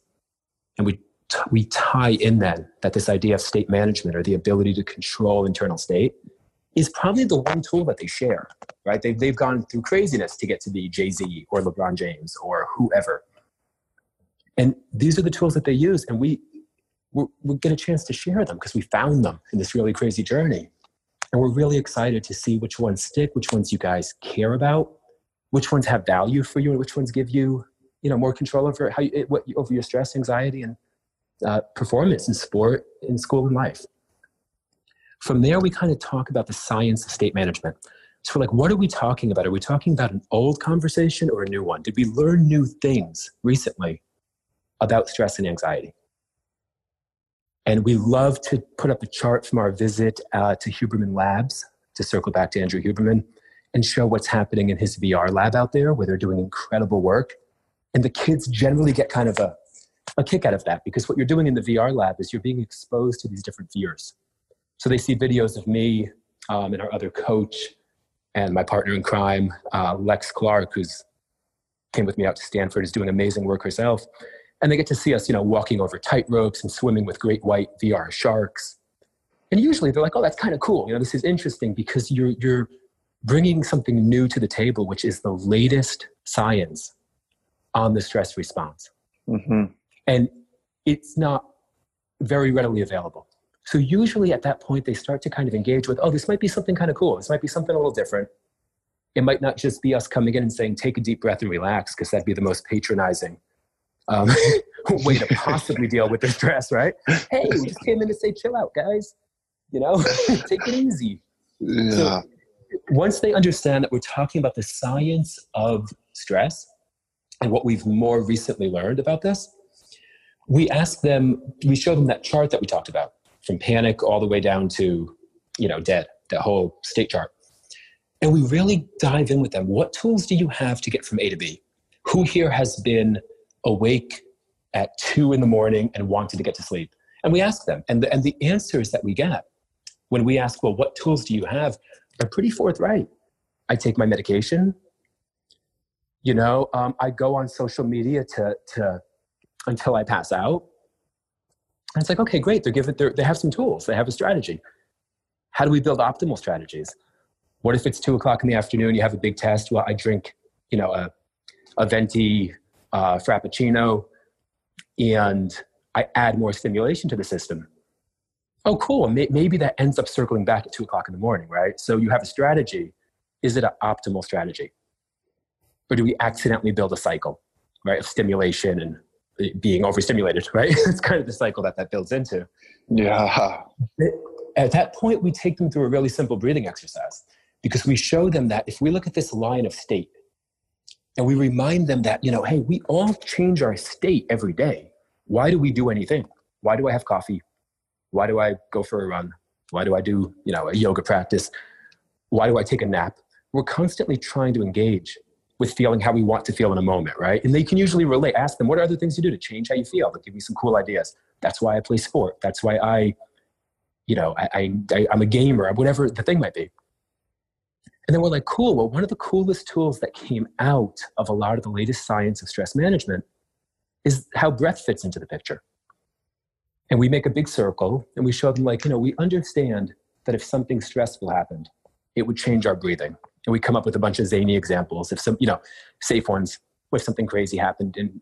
And we, t- we tie in then that this idea of state management or the ability to control internal state is probably the one tool that they share, right? They've, they've gone through craziness to get to be Jay Z or LeBron James or whoever. And these are the tools that they use. And we, we get a chance to share them because we found them in this really crazy journey And we're really excited to see which ones stick, which ones you guys care about, which ones have value for you, and which ones give you, you know, more control over how you, what, over your stress, anxiety, and uh, performance in sport, in school, and life. From there, we kind of talk about the science of state management. So, like, what are we talking about? Are we talking about an old conversation or a new one? Did we learn new things recently about stress and anxiety? And we love to put up a chart from our visit uh, to Huberman Labs, to circle back to Andrew Huberman, and show what's happening in his VR lab out there, where they're doing incredible work. And the kids generally get kind of a, a kick out of that because what you're doing in the VR lab is you're being exposed to these different fears. So they see videos of me um, and our other coach and my partner in crime, uh, Lex Clark, who's came with me out to Stanford, is doing amazing work herself and they get to see us, you know, walking over tight ropes and swimming with great white VR sharks. And usually they're like, "Oh, that's kind of cool. You know, this is interesting because you're you're bringing something new to the table, which is the latest science on the stress response, mm-hmm. and it's not very readily available. So usually at that point they start to kind of engage with, "Oh, this might be something kind of cool. This might be something a little different." It might not just be us coming in and saying, "Take a deep breath and relax," because that'd be the most patronizing um, way to possibly deal with the stress, right? Hey, we just came in to say, chill out, guys. You know, take it easy. Yeah. So once they understand that we're talking about the science of stress and what we've more recently learned about this, we ask them, we show them that chart that we talked about from panic all the way down to, you know, dead, that whole state chart. And we really dive in with them. What tools do you have to get from A to B? Who here has been awake at two in the morning and wanted to get to sleep? And we ask them, and the, and the answers that we get when we ask, well, what tools do you have, are pretty forthright. I take my medication. You know, um, I go on social media to, to until I pass out. And it's like, okay, great. They're given, they're, they have some tools. They have a strategy. How do we build optimal strategies? What if it's two o'clock in the afternoon? You have a big test. Well, I drink, you know, a, a venti uh, frappuccino, and I add more stimulation to the system. Oh, cool. Maybe that ends up circling back at two o'clock in the morning, right? So you have a strategy. Is it an optimal strategy? Or do we accidentally build a cycle, right, of stimulation and being overstimulated, right? it's kind of the cycle that that builds into. Yeah. At that point, we take them through a really simple breathing exercise because we show them that if we look at this line of state, and we remind them that you know hey we all change our state every day. Why do we do anything? Why do i have coffee? Why do i go for a run? Why do i do you know a yoga practice? Why do i take a nap? We're constantly trying to engage with feeling how we want to feel in a moment right? And they can usually relate. Ask them what are other things you do to change how you feel? They'll give me some cool ideas. That's why i play sport. That's why i you know i, I i'm a gamer whatever the thing might be and then we're like, cool. Well, one of the coolest tools that came out of a lot of the latest science of stress management is how breath fits into the picture. And we make a big circle and we show them, like, you know, we understand that if something stressful happened, it would change our breathing. And we come up with a bunch of zany examples. If some, you know, safe ones, if something crazy happened and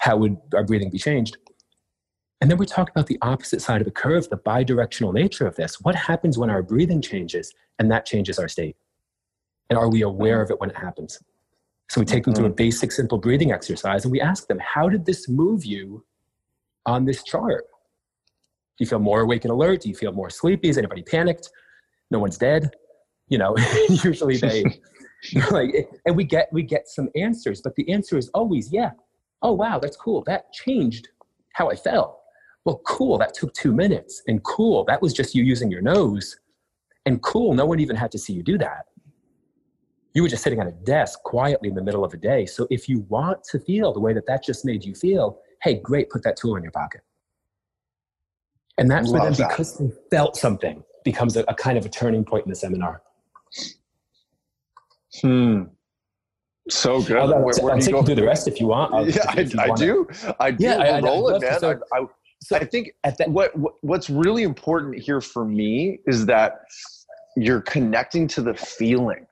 how would our breathing be changed? And then we talk about the opposite side of the curve, the bidirectional nature of this. What happens when our breathing changes and that changes our state? And are we aware of it when it happens? So we take them through a mm-hmm. basic, simple breathing exercise and we ask them, How did this move you on this chart? Do you feel more awake and alert? Do you feel more sleepy? Is anybody panicked? No one's dead. You know, usually they like, and we get we get some answers, but the answer is always, yeah. Oh wow, that's cool. That changed how I felt. Well, cool. That took two minutes, and cool. That was just you using your nose, and cool. No one even had to see you do that you were just sitting at a desk quietly in the middle of a day. So if you want to feel the way that that just made you feel, hey, great, put that tool in your pocket. And that for them, that. because they felt something, becomes a, a, kind of a turning point in the seminar. Hmm. So good. I'll, I'll, I'll take you through the rest if you want. I'll, yeah, I, I do. I do. Yeah, I, I, roll it, man. So, I, so I think that, what, what what's really important here for me is that you're connecting to the feeling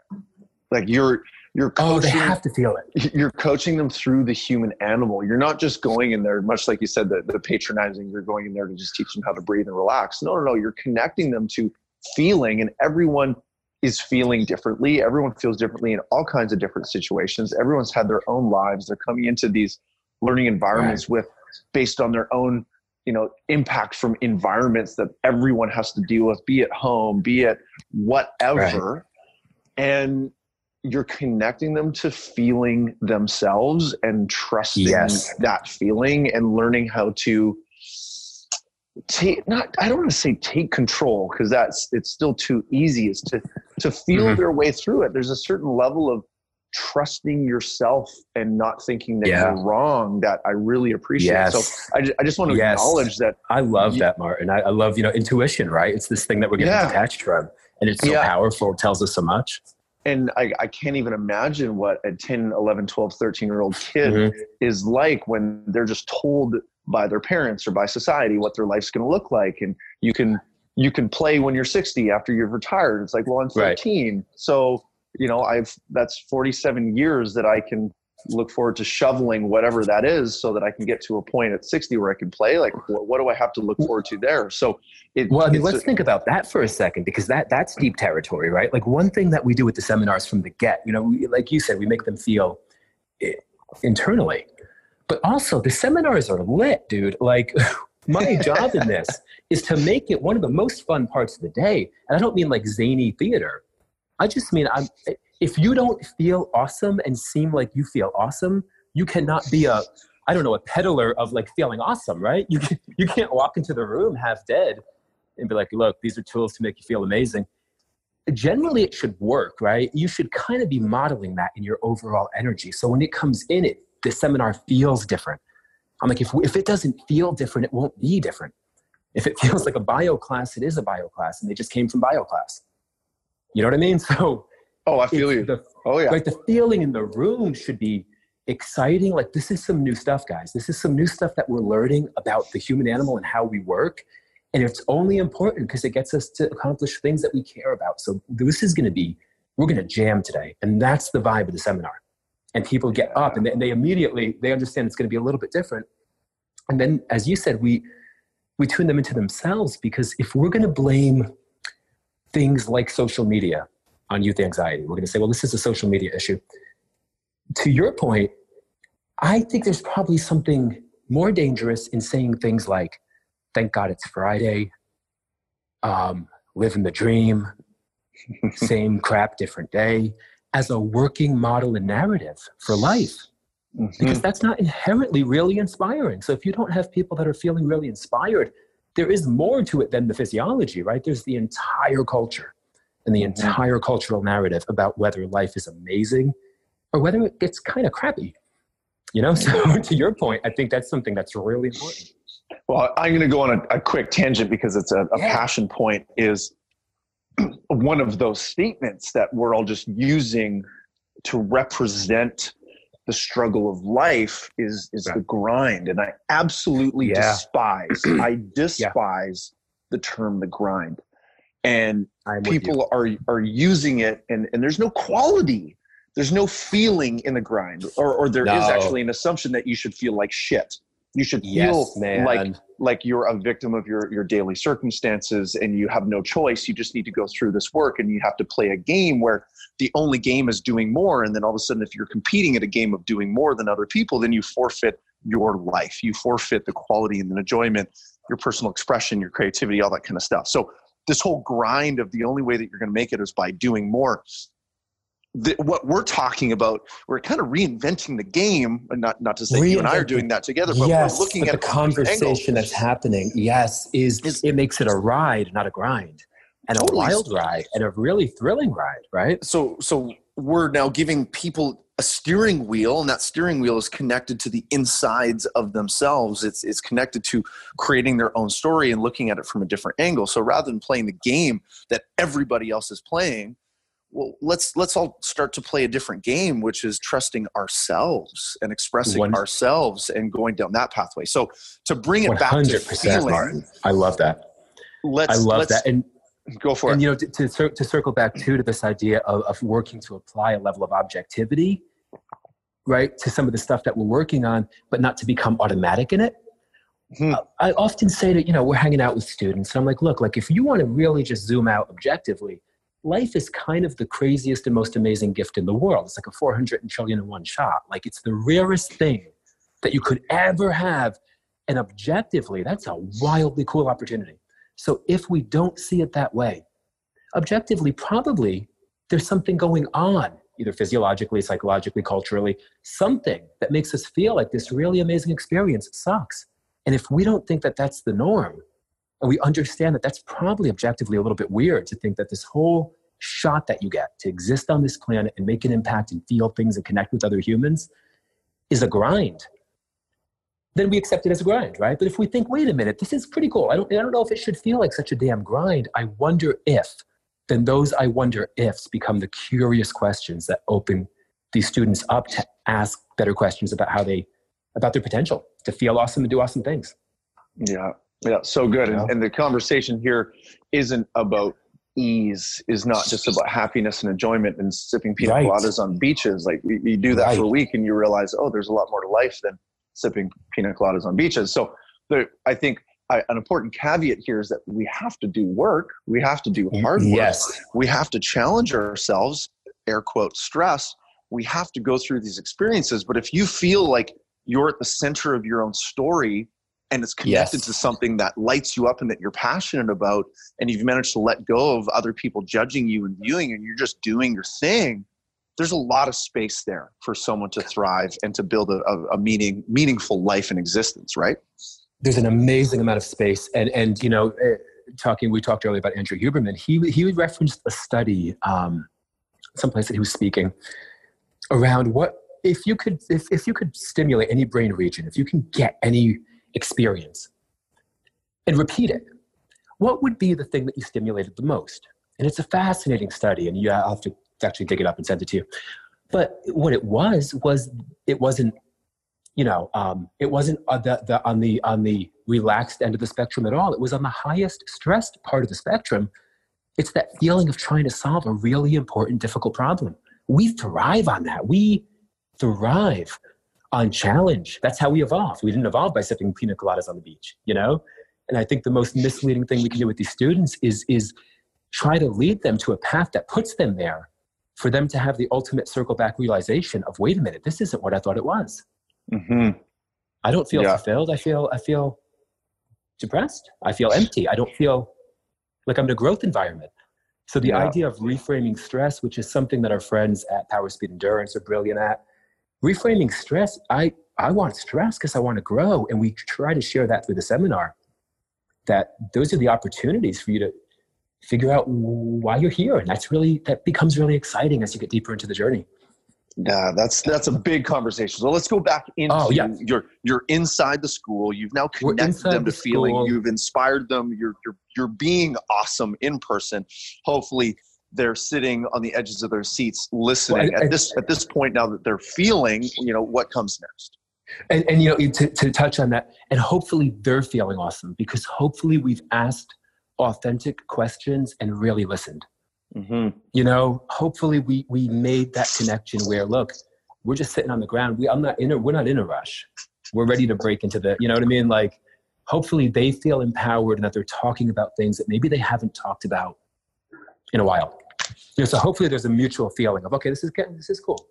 like you're you're coaching, oh, they have to feel it. You're coaching them through the human animal. You're not just going in there, much like you said, the, the patronizing. You're going in there to just teach them how to breathe and relax. No, no, no. You're connecting them to feeling and everyone is feeling differently everyone feels differently in all kinds of different situations everyone's had their own lives they're coming into these learning environments right. with based on their own you know impact from environments that everyone has to deal with be it home be it whatever right. and you're connecting them to feeling themselves and trusting yes. that feeling and learning how to take not i don't want to say take control because that's it's still too easy is to to feel mm-hmm. their way through it there's a certain level of trusting yourself and not thinking that yeah. you're wrong that I really appreciate. Yes. So I just, I just want to yes. acknowledge that. I love you, that, Martin. I, I, love, you know, intuition, right? It's this thing that we're getting yeah. detached from and it's so yeah. powerful. It tells us so much. And I, I can't even imagine what a 10, 11, 12, 13 year old kid mm-hmm. is like when they're just told by their parents or by society what their life's going to look like. And you can, you can play when you're 60 after you've retired. It's like, well, I'm 13. Right. So you know i've that's 47 years that i can look forward to shoveling whatever that is so that i can get to a point at 60 where i can play like what, what do i have to look forward to there? So it, well i mean let's a, think about that for a second because that that's deep territory right? Like one thing that we do with the seminars from the get you know we, like you said we make them feel eh, internally. But also the seminars are lit dude. Like my job in this is to make it one of the most fun parts of the day. And i don't mean like zany theater. I just mean, I'm, if you don't feel awesome and seem like you feel awesome, you cannot be a, I don't know, a peddler of like feeling awesome, right? You, can, you can't walk into the room half dead and be like, look, these are tools to make you feel amazing. Generally, it should work, right? You should kind of be modeling that in your overall energy. So when it comes in, it the seminar feels different. I'm like, if, if it doesn't feel different, it won't be different. If it feels like a bio class, it is a bio class, and they just came from bio class. You know what I mean? So, oh, I feel you. The, oh, yeah. Like the feeling in the room should be exciting. Like this is some new stuff, guys. This is some new stuff that we're learning about the human animal and how we work. And it's only important because it gets us to accomplish things that we care about. So this is going to be, we're going to jam today. And that's the vibe of the seminar. And people get up and they, and they immediately, they understand it's going to be a little bit different. And then, as you said, we, we tune them into themselves because if we're going to blame things like social media on youth anxiety. We're going to say, well, this is a social media issue. To your point, I think there's probably something more dangerous in saying things like, thank God it's Friday, um, living the dream, same crap, different day, as a working model and narrative for life. Mm-hmm. Because that's not inherently really inspiring. So if you don't have people that are feeling really inspired, there is more to it than the physiology, right? There's the entire culture and the mm-hmm. entire cultural narrative about whether life is amazing or whether it gets kind of crappy. You know, so to your point, I think that's something that's really important. Well, I'm going to go on a, a quick tangent because it's a, a yeah. passion point. Is one of those statements that we're all just using to represent the struggle of life is is right. the grind and i absolutely yeah. despise i despise yeah. the term the grind and people are are using it and and there's no quality there's no feeling in the grind or or there no. is actually an assumption that you should feel like shit you should feel yes, like like you're a victim of your your daily circumstances and you have no choice. You just need to go through this work and you have to play a game where the only game is doing more. And then all of a sudden, if you're competing at a game of doing more than other people, then you forfeit your life. You forfeit the quality and the enjoyment, your personal expression, your creativity, all that kind of stuff. So this whole grind of the only way that you're going to make it is by doing more the, what we're talking about, we're kind of reinventing the game, and not not to say you and I are doing that together, but yes, we're looking but at the conversation that's happening. Yes, is, is it makes it a ride, not a grind, and totally. a wild ride, and a really thrilling ride, right? So, so we're now giving people a steering wheel, and that steering wheel is connected to the insides of themselves. It's it's connected to creating their own story and looking at it from a different angle. So rather than playing the game that everybody else is playing well let's let's all start to play a different game which is trusting ourselves and expressing One, ourselves and going down that pathway so to bring it back to feeling Martin. i love that let's i love let's, that and go for and it you know to, to, to circle back too to this idea of, of working to apply a level of objectivity right to some of the stuff that we're working on but not to become automatic in it hmm. I often say that, you know, we're hanging out with students. And I'm like, look, like if you want to really just zoom out objectively, life is kind of the craziest and most amazing gift in the world. It's like a 400 trillion in one shot. Like it's the rarest thing that you could ever have. And objectively, that's a wildly cool opportunity. So if we don't see it that way, objectively, probably there's something going on, either physiologically, psychologically, culturally, something that makes us feel like this really amazing experience sucks. And if we don't think that that's the norm, and we understand that that's probably objectively a little bit weird to think that this whole shot that you get to exist on this planet and make an impact and feel things and connect with other humans is a grind then we accept it as a grind, right? But if we think, wait a minute, this is pretty cool. I don't, I don't know if it should feel like such a damn grind. I wonder if, then those I wonder ifs become the curious questions that open these students up to ask better questions about how they, about their potential to feel awesome and do awesome things. Yeah. Yeah. So good. And, and the conversation here isn't about ease is not just about happiness and enjoyment and sipping pina right. coladas on beaches. Like you, you do that right. for a week and you realize, oh, there's a lot more to life than sipping pina coladas on beaches. So there, I think I, an important caveat here is that we have to do work. We have to do mm, hard work. Yes. We have to challenge ourselves, air quote, stress. We have to go through these experiences. But if you feel like you're at the center of your own story and it's connected yes. to something that lights you up and that you're passionate about, and you've managed to let go of other people judging you and viewing, and you're just doing your thing, there's a lot of space there for someone to thrive and to build a, a, meaning meaningful life and existence right there's an amazing amount of space. And and you know eh, talking we talked earlier about andrew huberman. He he referenced a study um someplace that he was speaking around what if you could if, if you could stimulate any brain region if you can get any experience and repeat it what would be the thing that you stimulated the most? And it's a fascinating study and you have to actually dig it up and send it to you. But what it was was it wasn't, you know, um, it wasn't uh, the, the, on the on the relaxed end of the spectrum at all. It was on the highest stressed part of the spectrum. It's that feeling of trying to solve a really important, difficult problem. We thrive on that. We thrive on challenge. That's how we evolved. We didn't evolve by sipping pina coladas on the beach, you know? And I think the most misleading thing we can do with these students is, is try to lead them to a path that puts them there for them to have the ultimate circle back realization of wait a minute this isn't what i thought it was mm-hmm. i don't feel yeah. fulfilled. I feel i feel depressed. I feel empty. I don't feel like i'm in a growth environment. So the yeah. idea of reframing stress which is something that our friends at power speed endurance are brilliant at reframing stress i i want stress because i want to grow. And we try to share that through the seminar that those are the opportunities for you to figure out why you're here. And that's really that becomes really exciting as you get deeper into the journey yeah that's that's a big conversation. So let's go back into oh, yeah. you're you're inside the school. You've now connected them to the feeling. you've inspired them. You're you're you're being awesome in person. Hopefully they're sitting on the edges of their seats listening well, at this at this point now that they're feeling you know what comes next. And, and you know to, to touch on that and hopefully they're feeling awesome because hopefully we've asked authentic questions and really listened. Mm-hmm. You know, hopefully we we made that connection where look, we're just sitting on the ground. We I'm not in a we're not in a rush. We're ready to break into the you know what I mean? Like hopefully they feel empowered and that they're talking about things that maybe they haven't talked about in a while. You know, so hopefully there's a mutual feeling of okay, this is getting this is cool.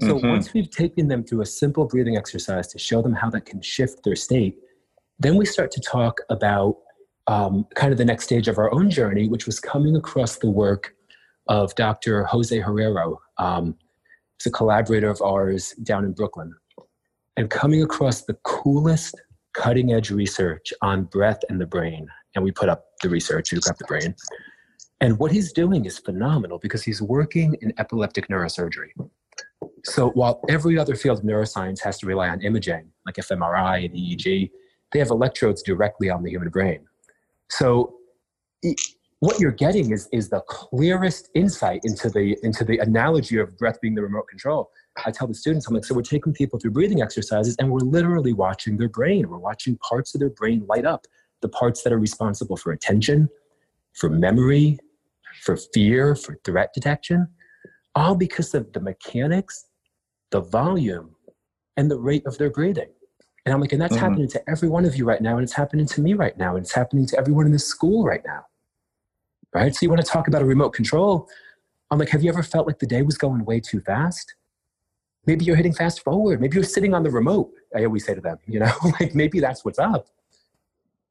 So mm-hmm. once we've taken them through a simple breathing exercise to show them how that can shift their state, then we start to talk about um, kind of the next stage of our own journey, which was coming across the work of Dr. Jose Herrero. Um, he's a collaborator of ours down in Brooklyn. And coming across the coolest cutting edge research on breath and the brain. And we put up the research, we got the brain. And what he's doing is phenomenal because he's working in epileptic neurosurgery. So while every other field of neuroscience has to rely on imaging, like fMRI and EEG, they have electrodes directly on the human brain. So what you're getting is, is the clearest insight into the, into the analogy of breath being the remote control. I tell the students, I'm like, so we're taking people through breathing exercises and we're literally watching their brain. We're watching parts of their brain light up, the parts that are responsible for attention, for memory, for fear, for threat detection, all because of the mechanics, the volume, and the rate of their breathing. And I'm like, and that's mm-hmm. happening to every one of you right now, and it's happening to me right now, and it's happening to everyone in this school right now. Right? So you want to talk about a remote control? I'm like, have you ever felt like the day was going way too fast? Maybe you're hitting fast forward. Maybe you're sitting on the remote. I always say to them, you know, like maybe that's what's up.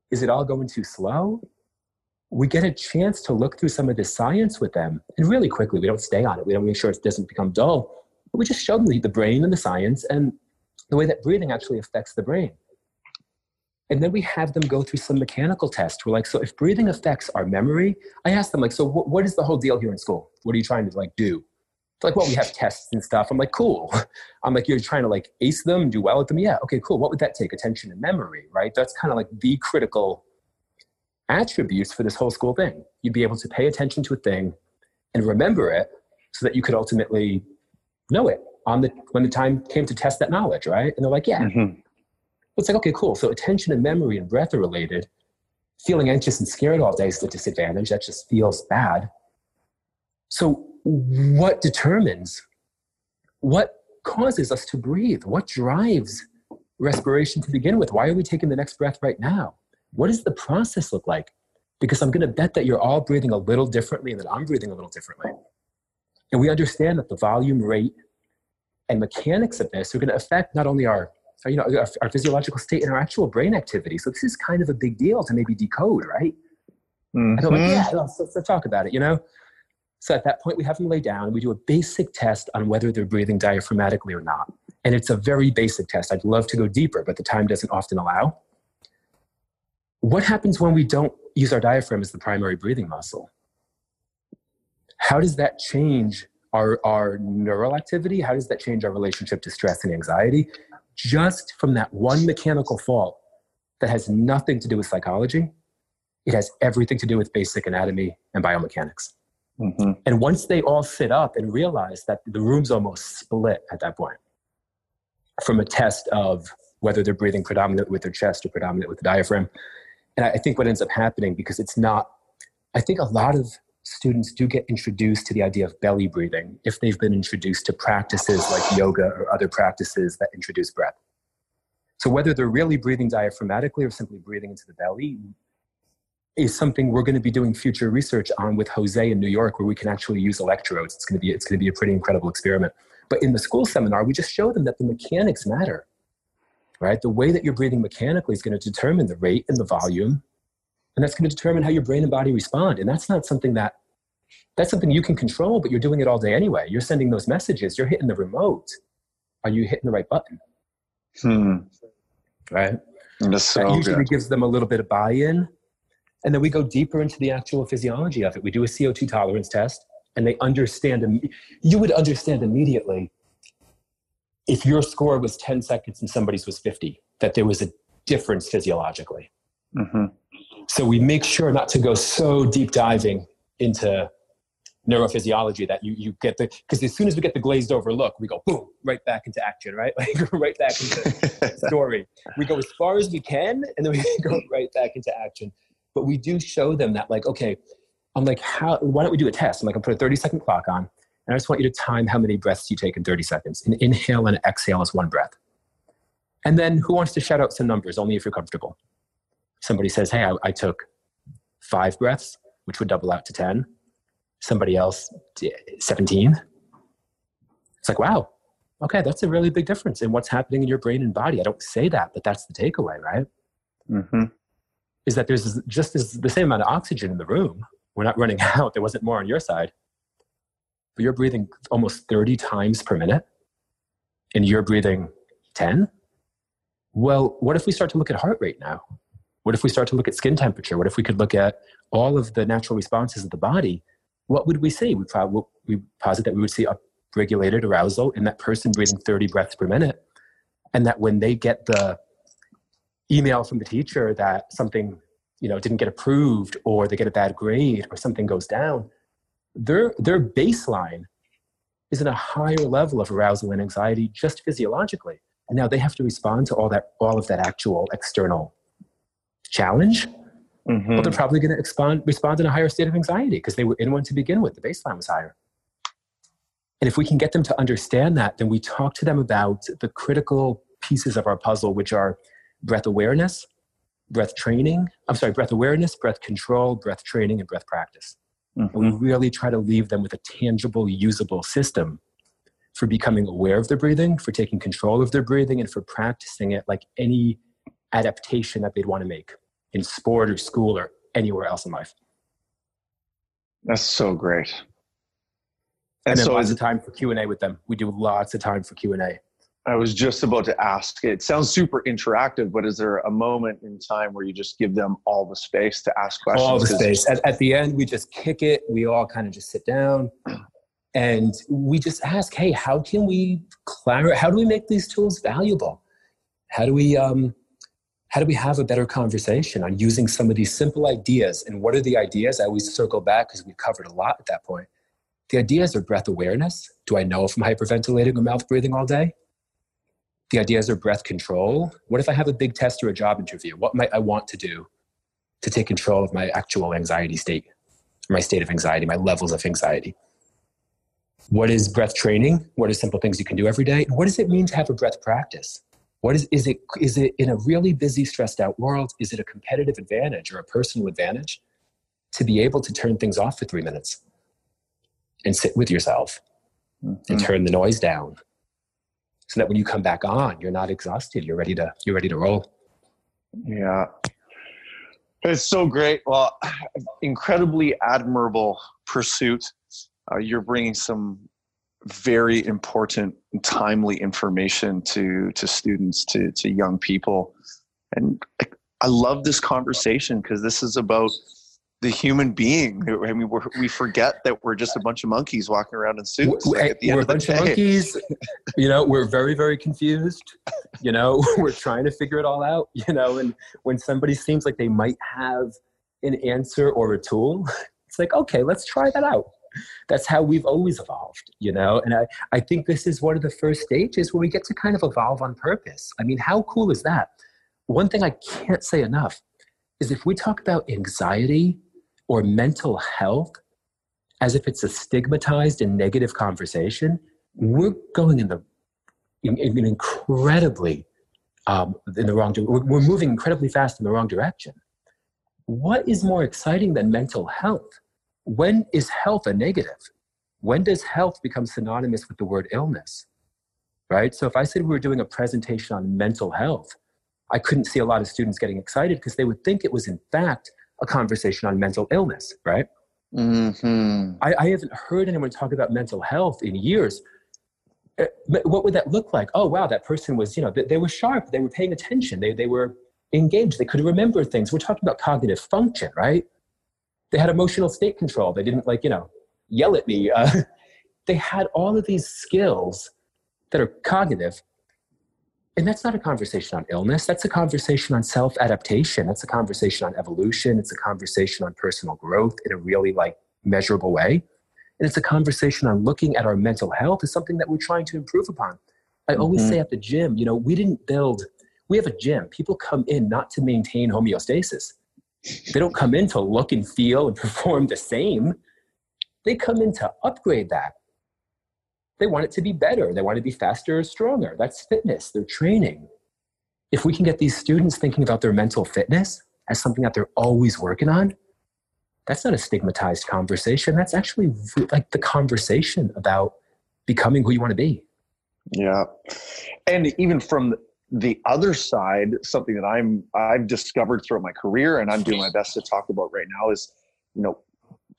Is it all going too slow? We get a chance to look through some of the science with them, and really quickly, we don't stay on it. We don't make sure it doesn't become dull. But we just show them the brain and the science and the way that breathing actually affects the brain. And then we have them go through some mechanical test. We're like, so if breathing affects our memory, I ask them like, so what, what is the whole deal here in school? What are you trying to like do? It's like, well, we have tests and stuff. I'm like, cool. I'm like, you're trying to like ace them, do well at them. Yeah. Okay, cool. What would that take? Attention and memory, right? That's kind of like the critical attributes for this whole school thing. You'd be able to pay attention to a thing and remember it so that you could ultimately know it on the when the time came to test that knowledge, right? And they're like, yeah. Mm-hmm. It's like, okay, cool. So attention and memory and breath are related. Feeling anxious and scared all day is a disadvantage. That just feels bad. So what determines what causes us to breathe? What drives respiration to begin with? Why are we taking the next breath right now? What does the process look like? Because I'm going to bet that you're all breathing a little differently and that I'm breathing a little differently. And we understand that the volume, rate, and mechanics of this are going to affect not only our, you know, our, our, physiological state and our actual brain activity. So this is kind of a big deal to maybe decode, right? Mm-hmm. And I'm like, yeah, let's, let's, let's talk about it, you know? So at that point, we have them lay down and we do a basic test on whether they're breathing diaphragmatically or not. And it's a very basic test. I'd love to go deeper, but the time doesn't often allow. What happens when we don't use our diaphragm as the primary breathing muscle? How does that change our, our neural activity? How does that change our relationship to stress and anxiety? Just from that one mechanical fault that has nothing to do with psychology, it has everything to do with basic anatomy and biomechanics. Mm-hmm. And once they all sit up and realize that the room's almost split at that point from a test of whether they're breathing predominantly with their chest or predominantly with the diaphragm. And I think what ends up happening, because it's not, I think a lot of students do get introduced to the idea of belly breathing if they've been introduced to practices like yoga or other practices that introduce breath. So whether they're really breathing diaphragmatically or simply breathing into the belly is something we're going to be doing future research on with Jose in New York, where we can actually use electrodes. It's going to be it's going to be a pretty incredible experiment. But in the school seminar, we just show them that the mechanics matter, right? The way that you're breathing mechanically is going to determine the rate and the volume, and that's going to determine how your brain and body respond. And that's not something that that's something you can control, but you're doing it all day anyway. You're sending those messages. You're hitting the remote. Are you hitting the right button? Hmm. Right. That's so that usually good. gives them a little bit of buy-in and then we go deeper into the actual physiology of it. We do a CO2 tolerance test, and they understand, you would understand immediately if your score was 10 seconds and somebody's was 50, that there was a difference physiologically. Mm-hmm. So we make sure not to go so deep diving into neurophysiology that you, you get the because as soon as we get the glazed over look we go boom right back into action right? Like right back into story. We go as far as we can and then we go right back into action. But we do show them that like okay i'm like how why don't we do a test? I'm like i'll put a 30 second clock on and i just want you to time how many breaths you take in 30 seconds. And inhale and exhale is one breath. And then who wants to shout out some numbers? Only if you're comfortable somebody says hey i, I took five breaths which would double out to 10 somebody else 17 it's like wow okay that's a really big difference in what's happening in your brain and body i don't say that but that's the takeaway right mm-hmm is that there's just as the same amount of oxygen in the room. We're not running out. There wasn't more on your side. But you're breathing almost 30 times per minute and you're breathing 10. Well, what if we start to look at heart rate now? What if we start to look at skin temperature? What if we could look at all of the natural responses of the body? What would we see? We, probably, we posit that we would see upregulated arousal in that person breathing 30 breaths per minute. And that when they get the email from the teacher that something you know didn't get approved or they get a bad grade or something goes down their their baseline is in a higher level of arousal and anxiety just physiologically and now they have to respond to all that all of that actual external challenge mm-hmm. but they're probably going to respond respond in a higher state of anxiety because they were in one to begin with the baseline was higher and if we can get them to understand that then we talk to them about the critical pieces of our puzzle, which are breath awareness, breath training. I'm sorry, breath awareness, breath control, breath training, and breath practice. Mm-hmm. And we really try to leave them with a tangible, usable system for becoming aware of their breathing, for taking control of their breathing, and for practicing it like any adaptation that they'd want to make in sport or school or anywhere else in life. That's so great. And, and then so lots of time for Q and A with them. We do lots of time for Q and A. I was just about to ask. It sounds super interactive, but is there a moment in time where you just give them all the space to ask questions? All the space. At, at the end, we just kick it. We all kind of just sit down and we just ask, "Hey, how can we clarify? How do we make these tools valuable? How do we um, how do we have a better conversation on using some of these simple ideas? And what are the ideas? I always circle back because we covered a lot at that point. The ideas are breath awareness. Do I know if I'm hyperventilating or mouth breathing all day? The ideas are breath control. What if I have a big test or a job interview? What might I want to do to take control of my actual anxiety state, my state of anxiety, my levels of anxiety? What is breath training? What are simple things you can do every day? What does it mean to have a breath practice? What is, is it, is it in a really busy, stressed out world? Is it a competitive advantage or a personal advantage to be able to turn things off for three minutes and sit with yourself mm-hmm. and turn the noise down so that when you come back on, you're not exhausted. You're ready to, you're ready to roll. Yeah. It's so great. Well, incredibly admirable pursuit. Uh, you're bringing some very important and timely information to to students to to young people and I, I love this conversation because this is about the human being. I mean, we forget that we're just a bunch of monkeys walking around in suits. We're, like we're a bunch of monkeys. You know, we're very, very confused. You know, we're trying to figure it all out. You know, and when somebody seems like they might have an answer or a tool, it's like, okay, let's try that out that's how we've always evolved, you know? And I, I think this is one of the first stages where we get to kind of evolve on purpose. I mean, how cool is that? One thing I can't say enough is if we talk about anxiety or mental health as if it's a stigmatized and negative conversation, we're going in the in, in incredibly um, in the wrong. We're, we're moving incredibly fast in the wrong direction. What is more exciting than mental health? When is health a negative? When does health become synonymous with the word illness? Right? So if I said we were doing a presentation on mental health, I couldn't see a lot of students getting excited because they would think it was, in fact, a conversation on mental illness, right? Mm-hmm. I, I haven't heard anyone talk about mental health in years. Uh, what would that look like? Oh, wow, that person was, you know, they, they were sharp, they were paying attention, they, they were engaged, they could remember things. We're talking about cognitive function, right? They had emotional state control. They didn't like, you know, yell at me. Uh, they had all of these skills that are cognitive. And that's not a conversation on illness. That's a conversation on self adaptation. That's a conversation on evolution. It's a conversation on personal growth in a really like measurable way. And it's a conversation on looking at our mental health as something that we're trying to improve upon. I mm-hmm. always say at the gym, you know, we didn't build, we have a gym. People come in not to maintain homeostasis. They don't come in to look and feel and perform the same. They come in to upgrade that. They want it to be better. They want to be faster or stronger. That's fitness, they're training. If we can get these students thinking about their mental fitness as something that they're always working on, that's not a stigmatized conversation. That's actually like the conversation about becoming who you want to be. Yeah. And even from the other side, something that I'm I've discovered throughout my career, and I'm doing my best to talk about right now, is you know,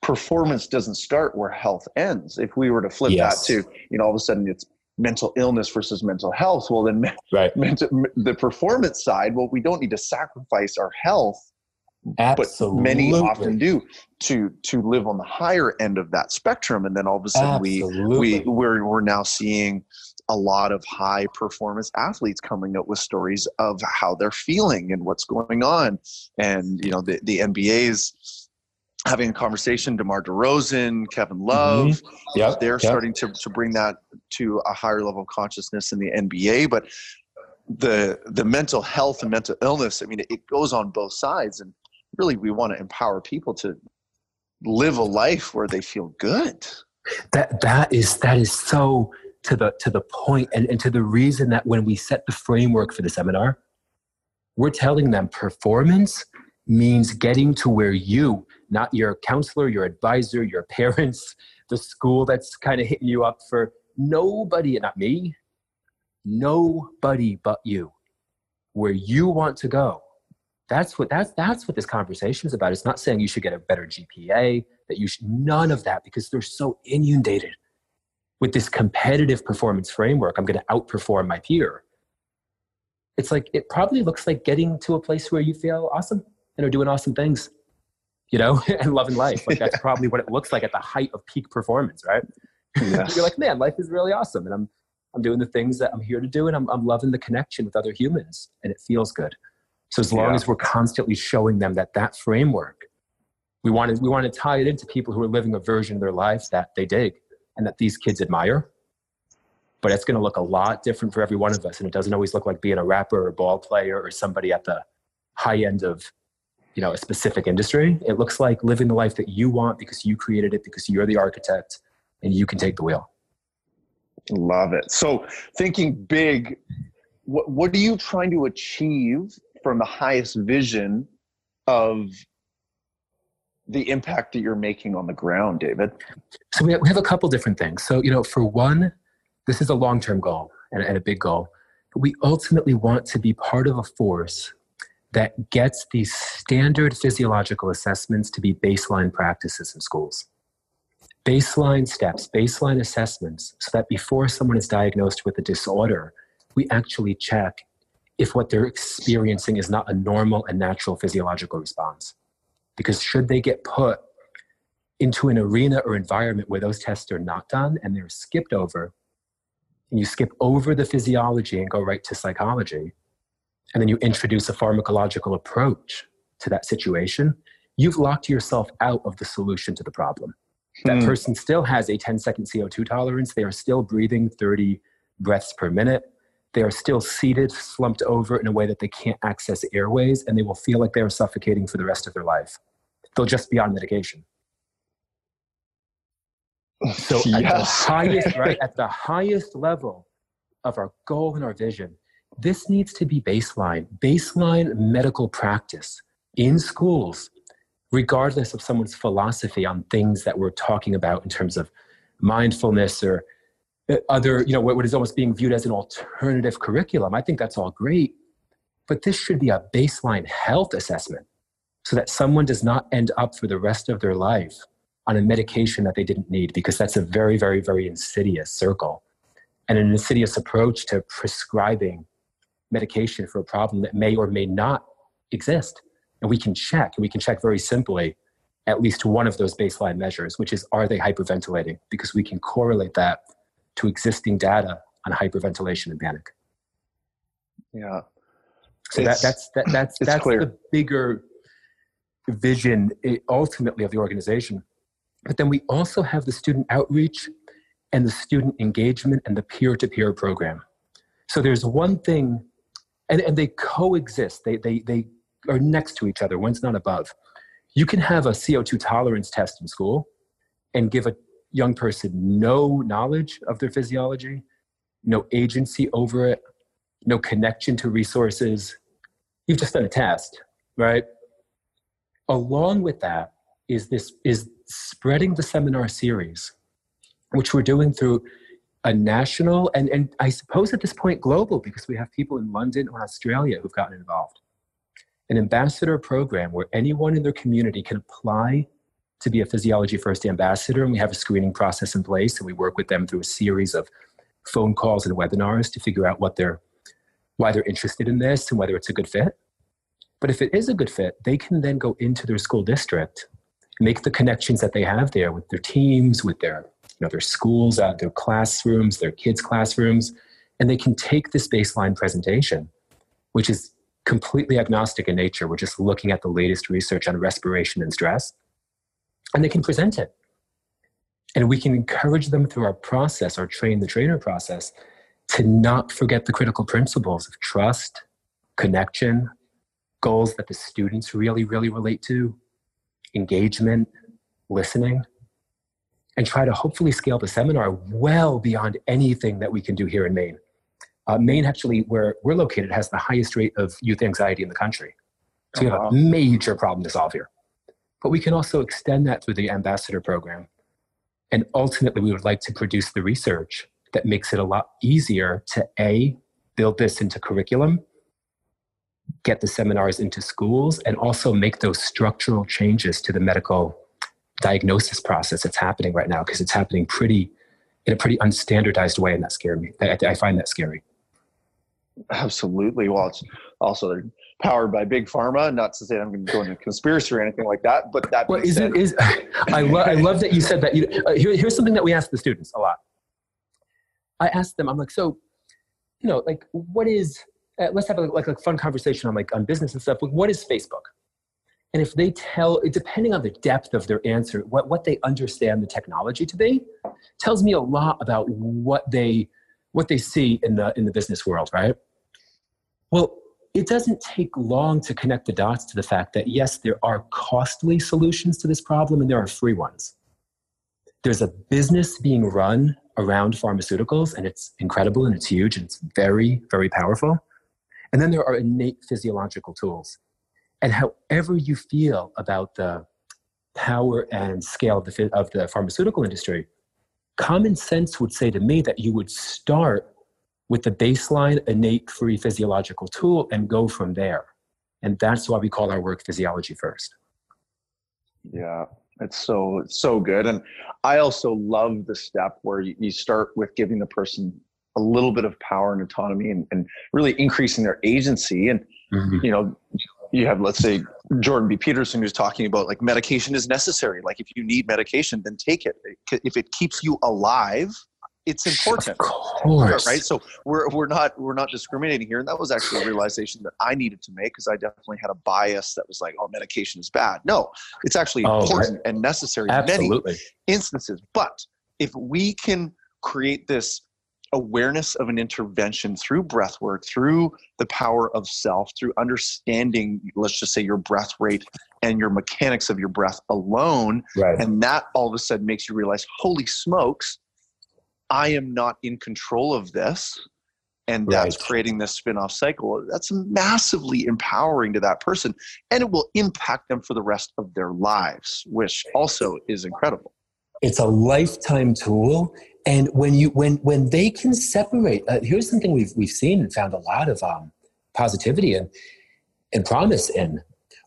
performance doesn't start where health ends. If we were to flip yes. that to you know, all of a sudden it's mental illness versus mental health. Well, then right. mental, the performance side, well, we don't need to sacrifice our health. Absolutely. But many often do to to live on the higher end of that spectrum, and then all of a sudden Absolutely. we we we're we're now seeing a lot of high performance athletes coming up with stories of how they're feeling and what's going on. And, you know, the, the NBA's having a conversation, DeMar DeRozan, Kevin Love, mm-hmm. yep, they're yep. starting to, to bring that to a higher level of consciousness in the NBA. But the the mental health and mental illness, I mean, it goes on both sides. And really we want to empower people to live a life where they feel good. That that is that is so to the to the point and, and to the reason that when we set the framework for the seminar, we're telling them performance means getting to where you, not your counselor, your advisor, your parents, the school that's kind of hitting you up for nobody, not me, nobody but you, where you want to go. That's what that's that's what this conversation is about. It's not saying you should get a better GPA, that you should none of that because they're so inundated with this competitive performance framework. I'm going to outperform my peer. It's like it probably looks like getting to a place where you feel awesome and are doing awesome things, you know, and loving life. Like that's probably what it looks like at the height of peak performance, right? You're like, man, life is really awesome, and I'm I'm doing the things that I'm here to do, and I'm I'm loving the connection with other humans, and it feels good. So as long yeah. as we're constantly showing them that that framework, we want to we want to tie it into people who are living a version of their lives that they dig and that these kids admire. But it's going to look a lot different for every one of us, and it doesn't always look like being a rapper or a ball player or somebody at the high end of you know a specific industry. It looks like living the life that you want because you created it, because you're the architect, and you can take the wheel. Love it. So thinking big, what, what are you trying to achieve from the highest vision of the impact that you're making on the ground, David? So we have, we have a couple different things. So, you know, for one, this is a long term goal and, and a big goal. We ultimately want to be part of a force that gets these standard physiological assessments to be baseline practices in schools. Baseline steps, baseline assessments, so that before someone is diagnosed with a disorder, we actually check if what they're experiencing is not a normal and natural physiological response. Because should they get put into an arena or environment where those tests are not done and they're skipped over, and you skip over the physiology and go right to psychology, and then you introduce a pharmacological approach to that situation, you've locked yourself out of the solution to the problem. That hmm. person still has a 10 second CO2 tolerance. They are still breathing 30 breaths per minute they are still seated, slumped over in a way that they can't access airways, and they will feel like they are suffocating for the rest of their life. They'll just be on medication. So yes. at the highest, right, at the highest level of our goal and our vision, this needs to be baseline, baseline medical practice in schools, regardless of someone's philosophy on things that we're talking about in terms of mindfulness or Uh, other, you know, what is almost being viewed as an alternative curriculum. I think that's all great. But this should be a baseline health assessment so that someone does not end up for the rest of their life on a medication that they didn't need, because that's a very, very, very insidious circle and an insidious approach to prescribing medication for a problem that may or may not exist. And we can check, and we can check very simply at least one of those baseline measures, which is are they hyperventilating? Because we can correlate that to existing data on hyperventilation and panic. Yeah. So that, that's that, that's that's clear. the bigger vision eh, ultimately of the organization. But then we also have the student outreach and the student engagement and the peer-to-peer program. So there's one thing, and, and they coexist. They, they, they are next to each other. One's not above. You can have a CO2 tolerance test in school and give a young person no knowledge of their physiology, no agency over it, no connection to resources. You've just done a test, right? Along with that is this is spreading the seminar series, which we're doing through a national and, and I suppose at this point global because we have people in London or Australia who've gotten involved. An ambassador program where anyone in their community can apply to be a physiology first ambassador and we have a screening process in place and we work with them through a series of phone calls and webinars to figure out what they're why they're interested in this and whether it's a good fit. But if it is a good fit they can then go into their school district make the connections that they have there with their teams with their you know their schools uh, their classrooms their kids classrooms and they can take this baseline presentation which is completely agnostic in nature. We're just looking at the latest research on respiration and stress and they can present it. And we can encourage them through our process, our train the trainer process, to not forget the critical principles of trust, connection, goals that the students really, really relate to, engagement, listening. and try to hopefully scale the seminar well beyond anything that we can do here in Maine. Uh, Maine, actually, where we're located, has the highest rate of youth anxiety in the country. So we have a major problem to solve here. But we can also extend that through the ambassador program. And ultimately, we would like to produce the research that makes it a lot easier to A, build this into curriculum, get the seminars into schools, and also make those structural changes to the medical diagnosis process that's happening right now, because it's happening pretty in a pretty unstandardized way, and that scares me. I, I find that scary. Absolutely. Well, it's also powered by big pharma. Not to say I'm going to go into conspiracy or anything like that, but that. Well, is it is? I, lo- I love that you said that. You, uh, here, here's something that we ask the students a lot. I ask them. I'm like, so, you know, like, what is? Uh, let's have a, like a fun conversation on like on business and stuff. Like, what is Facebook? And if they tell, depending on the depth of their answer, what, what they understand the technology to be, tells me a lot about what they what they see in the in the business world, right? Well, it doesn't take long to connect the dots to the fact that yes, there are costly solutions to this problem and there are free ones. There's a business being run around pharmaceuticals and it's incredible and it's huge and it's very, very powerful. And then there are innate physiological tools. And however you feel about the power and scale of the, of the pharmaceutical industry, common sense would say to me that you would start with the baseline innate free physiological tool and go from there. And that's why we call our work physiology first. Yeah, it's so it's so good. And I also love the step where you, you start with giving the person a little bit of power and autonomy and, and really increasing their agency. And mm-hmm. you know, you have let's say jordan b peterson who's talking about like medication is necessary like if you need medication then take it if it keeps you alive it's important right so we're, we're not we're not discriminating here and that was actually a realization that i needed to make because i definitely had a bias that was like oh medication is bad no it's actually oh, important right. and necessary Absolutely. in many instances but if we can create this awareness of an intervention through breath work, through the power of self, through understanding, let's just say, your breath rate and your mechanics of your breath alone. Right. And that all of a sudden makes you realize, holy smokes, I am not in control of this. And that's right. creating this spin off cycle. That's massively empowering to that person. And it will impact them for the rest of their lives, which also is incredible. It's a lifetime tool and when you when when they can separate uh, here's something we've we've seen and found a lot of um, positivity and and promise in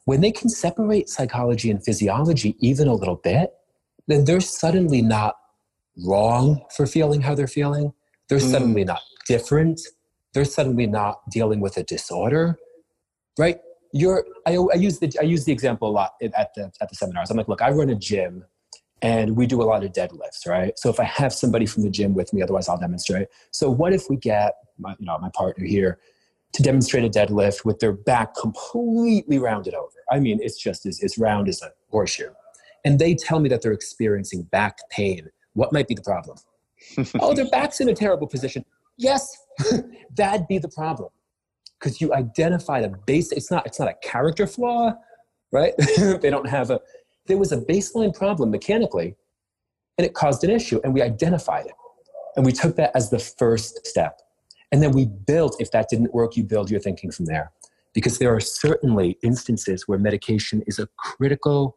when they can separate psychology and physiology even a little bit then they're suddenly not wrong for feeling how they're feeling. They're mm. suddenly not different. They're suddenly not dealing with a disorder right? You're I, I use the i use the example a lot at the at the seminars. I'm like look i run a gym and we do a lot of deadlifts right? So if i have somebody from the gym with me otherwise i'll demonstrate. So what if we get my, you know my partner here to demonstrate a deadlift with their back completely rounded over? I mean it's just as, as round as a horseshoe. And they tell me that they're experiencing back pain what might be the problem? Oh their back's in a terrible position. Yes that'd be the problem. Because you identified a base it's not it's not a character flaw right? They don't have a there was a baseline problem mechanically and it caused an issue and we identified it. And we took that as the first step. And then we built if that didn't work you build your thinking from there. Because there are certainly instances where medication is a critical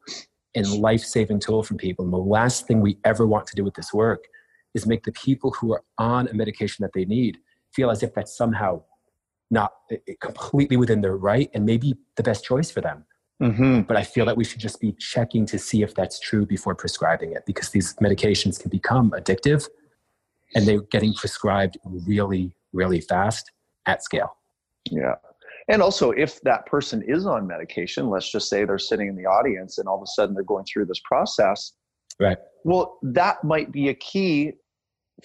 and life-saving tool from people and the last thing we ever want to do with this work is make the people who are on a medication that they need feel as if that's somehow not completely within their right and maybe the best choice for them Mm-hmm. But I feel that we should just be checking to see if that's true before prescribing it because these medications can become addictive and they're getting prescribed really, really fast at scale. Yeah. And also, if that person is on medication, let's just say they're sitting in the audience and all of a sudden they're going through this process. Right. Well, that might be a key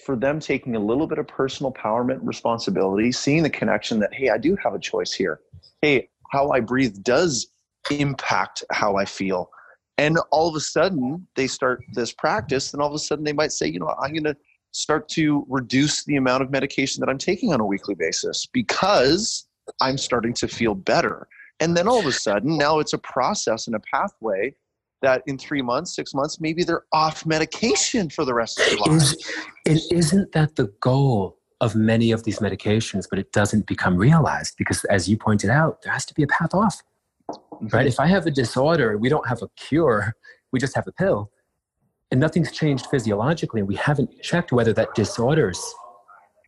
for them taking a little bit of personal empowerment responsibility, seeing the connection that, hey, I do have a choice here. Hey, how I breathe does impact how I feel. And all of a sudden, they start this practice, and all of a sudden, they might say, you know, I'm going to start to reduce the amount of medication that I'm taking on a weekly basis because I'm starting to feel better. And then all of a sudden, now it's a process and a pathway that in three months, six months, maybe they're off medication for the rest of their lives. And isn't that the goal of many of these medications? But it doesn't become realized because, as you pointed out, there has to be a path off. Right? If I have a disorder, we don't have a cure, we just have a pill, and nothing's changed physiologically, and we haven't checked whether that disorders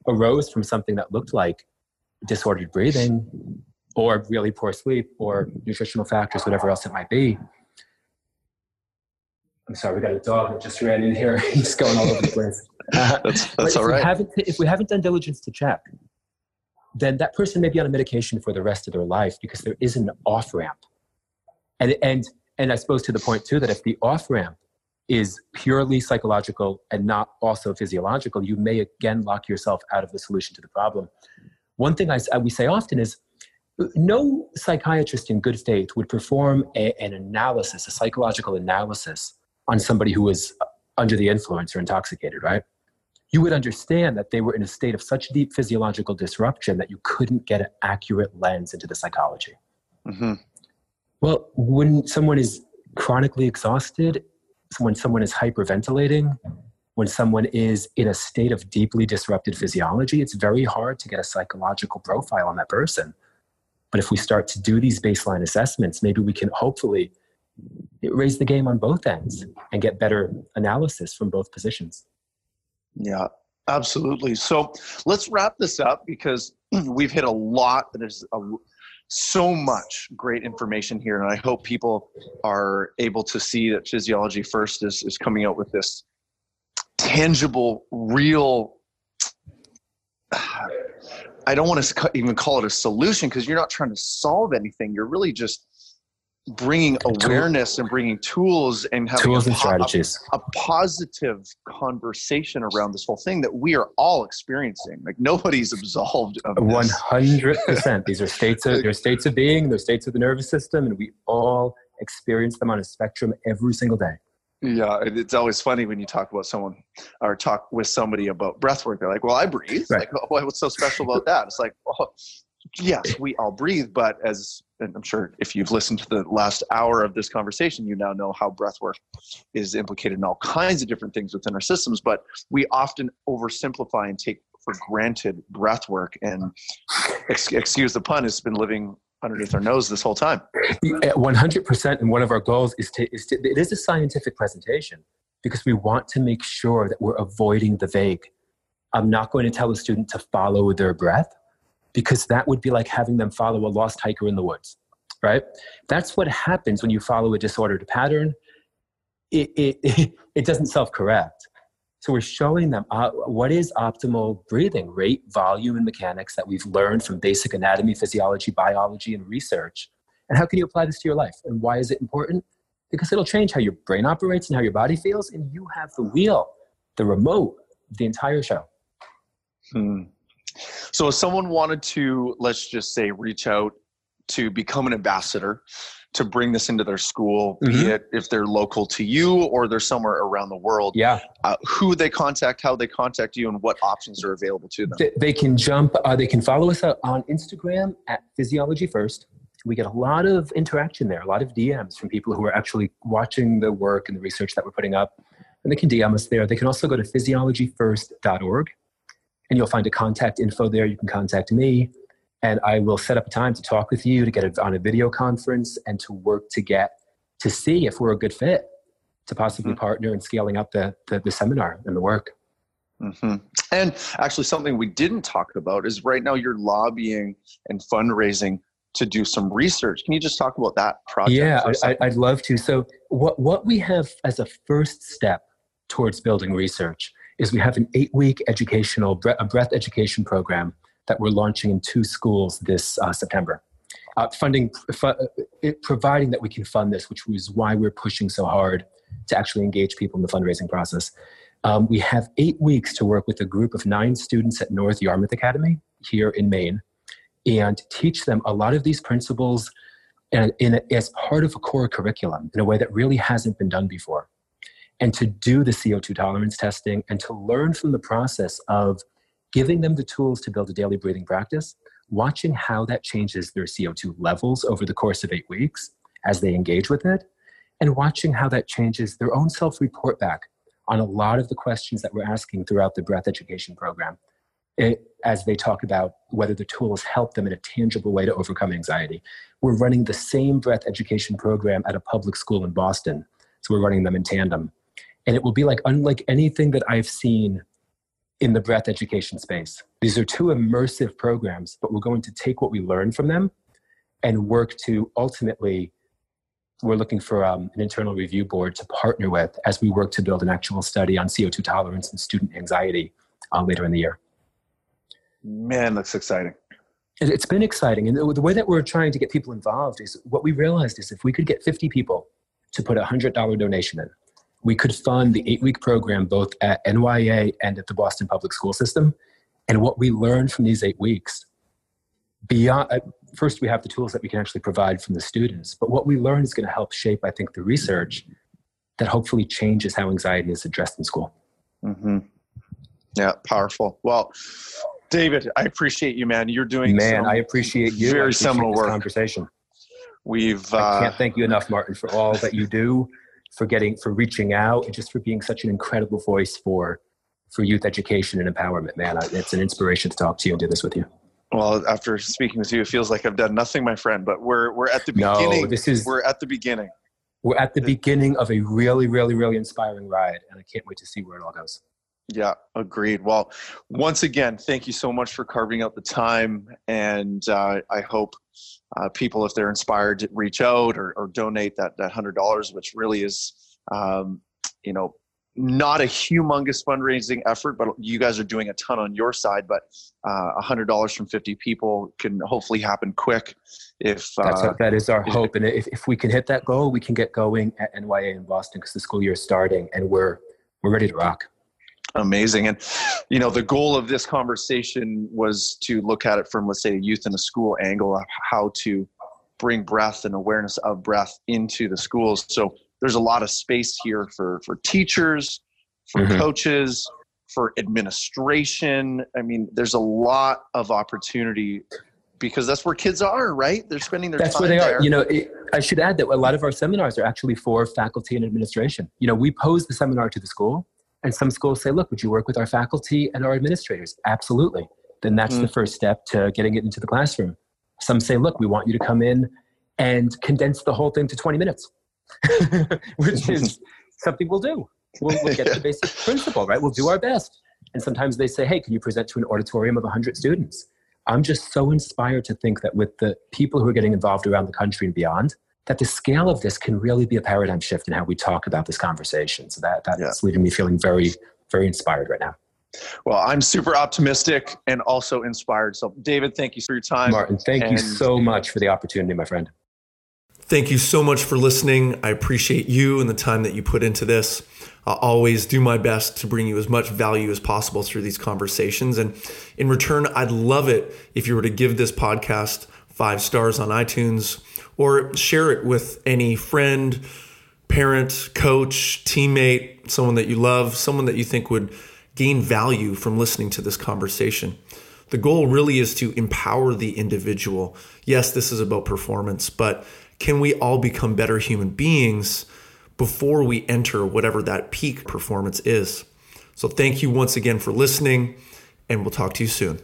arose from something that looked like disordered breathing or really poor sleep or nutritional factors, whatever else it might be. I'm sorry, we got a dog that just ran in here. He's going all over the place. that's that's all right. if we haven't done diligence to check, then that person may be on a medication for the rest of their life because there is an off ramp. And, and, and I suppose to the point too that if the off ramp is purely psychological and not also physiological, you may again lock yourself out of the solution to the problem. One thing I, we say often is no psychiatrist in good faith would perform a, an analysis, a psychological analysis on somebody who was under the influence or intoxicated, right? You would understand that they were in a state of such deep physiological disruption that you couldn't get an accurate lens into the psychology. Mm-hmm. Well, when someone is chronically exhausted, when someone is hyperventilating, when someone is in a state of deeply disrupted physiology, it's very hard to get a psychological profile on that person. But if we start to do these baseline assessments, maybe we can hopefully raise the game on both ends and get better analysis from both positions. Yeah, absolutely. So let's wrap this up because we've hit a lot. There's a, so much great information here, and I hope people are able to see that Physiology First is, is coming out with this tangible, real. I don't want to even call it a solution because you're not trying to solve anything. You're really just bringing awareness and bringing tools and having tools and a, strategies a, a, positive conversation around this whole thing that we are all experiencing like nobody's absolved of 100% these are states of they're states of being they're states of the nervous system and we all experience them on a spectrum every single day yeah it's always funny when you talk about someone or talk with somebody about breath work they're like well i breathe right. like oh, what's so special about that it's like well yes, we all breathe, but as and I'm sure if you've listened to the last hour of this conversation, you now know how breath work is implicated in all kinds of different things within our systems. But we often oversimplify and take for granted breath work. And excuse the pun, it's been living underneath our nose this whole time. 100%. And one of our goals is to, is to, it is a scientific presentation because we want to make sure that we're avoiding the vague. I'm not going to tell a student to follow their breath because that would be like having them follow a lost hiker in the woods, right? That's what happens when you follow a disordered pattern. It, it, it doesn't self correct. So we're showing them uh, what is optimal breathing rate, volume, and mechanics that we've learned from basic anatomy, physiology, biology, and research. And how can you apply this to your life? And why is it important? Because it'll change how your brain operates and how your body feels, and you have the wheel, the remote, the entire show. Hmm. So if someone wanted to, let's just say, reach out to become an ambassador to bring this into their school, mm-hmm. be it if they're local to you or they're somewhere around the world. Yeah. Uh, who they contact, how they contact you, and what options are available to them. They, they can jump, uh, they can follow us on Instagram at Physiology First. We get a lot of interaction there, a lot of DMs from people who are actually watching the work and the research that we're putting up. And they can DM us there. They can also go to physiologyfirst.org and you'll find a contact info there. You can contact me, and I will set up a time to talk with you to get on a video conference and to work to get to see if we're a good fit to possibly mm-hmm. partner in scaling up the, the, the seminar and the work. Mm-hmm. And actually, something we didn't talk about is right now you're lobbying and fundraising to do some research. Can you just talk about that project? Yeah, I, would love to. So, what what we have as a first step towards building research is we have an eight week educational a breath education program that we're launching in two schools this uh, September. Uh, funding, fu- it, providing that we can fund this, which was why we're pushing so hard to actually engage people in the fundraising process. Um, we have eight weeks to work with a group of nine students at North Yarmouth Academy here in Maine and teach them a lot of these principles and in, as part of a core curriculum in a way that really hasn't been done before and to do the CO2 tolerance testing and to learn from the process of giving them the tools to build a daily breathing practice, watching how that changes their CO2 levels over the course of eight weeks as they engage with it, and watching how that changes their own self report back on a lot of the questions that we're asking throughout the breath education program it, as they talk about whether the tools help them in a tangible way to overcome anxiety. We're running the same breath education program at a public school in Boston. So we're running them in tandem. And it will be like unlike anything that I've seen in the breath education space. These are two immersive programs, but we're going to take what we learn from them and work to ultimately we're looking for um, an internal review board to partner with as we work to build an actual study on CO2 tolerance and student anxiety uh, later in the year. Man, that's exciting. It's been exciting. And the way that we're trying to get people involved is what we realized is if we could get 50 people to put a $100 donation in, we could fund the eight week program both at NYA and at the Boston Public School System. And what we learned from these eight weeks, beyond, uh, first, we have the tools that we can actually provide from the students. But what we learn is going to help shape, I think, the research that hopefully changes how anxiety is addressed in school. Mm-hmm. Yeah, powerful. Well, David, I appreciate you, man. You're doing man. I appreciate you. Very appreciate seminal work. Conversation. We've. Uh, I can't thank you enough, Martin, for all that you do, for getting, for reaching out, and just for being such an incredible voice for, for youth education and empowerment. Man, it's an inspiration to talk to you and do this with you. Well, after speaking with you, it feels like I've done nothing, my friend. But we're we're at the beginning. No, this is we're at the beginning. We're at the beginning of a really, really, really inspiring ride, and I can't wait to see where it all goes. Yeah, agreed. Well, once again, thank you so much for carving out the time. And uh, I hope uh, people, if they're inspired, to reach out or, or donate that, that $100, which really is, um, you know, not a humongous fundraising effort, but you guys are doing a ton on your side. But uh, a hundred dollars from fifty people can hopefully happen quick. If That's uh, that is our hope, and if, if we can hit that goal, we can get going at NYA in Boston because the school year is starting, and we're we're ready to rock. Amazing. And, you know, the goal of this conversation was to look at it from, let's say, a youth in a school angle of how to bring breath and awareness of breath into the schools. So there's a lot of space here for, for teachers, for mm-hmm. coaches, for administration. I mean, there's a lot of opportunity because that's where kids are, right? They're spending their that's time where they there. are. You know, it, I should add that a lot of our seminars are actually for faculty and administration. You know, we pose the seminar to the school and some schools say, look, would you work with our faculty and our administrators? Absolutely. Then that's mm. the first step to getting it into the classroom. Some say, look, we want you to come in and condense the whole thing to 20 minutes, which is something we'll do. We'll, we'll get the basic principle, right? We'll do our best. And sometimes they say, hey, can you present to an auditorium of 100 students? I'm just so inspired to think that with the people who are getting involved around the country and beyond, that the scale of this can really be a paradigm shift in how we talk about this conversation. So that that's yeah. leaving me feeling very, very inspired right now. Well, I'm super optimistic and also inspired. So, David, thank you for your time. Martin, thank and you so much for the opportunity, my friend. Thank you so much for listening. I appreciate you and the time that you put into this. I'll always do my best to bring you as much value as possible through these conversations. And in return, I'd love it if you were to give this podcast five stars on iTunes or share it with any friend, parent, coach, teammate, someone that you love, someone that you think would gain value from listening to this conversation. The goal really is to empower the individual. Yes, this is about performance, but can we all become better human beings before we enter whatever that peak performance is? So, thank you once again for listening, and we'll talk to you soon.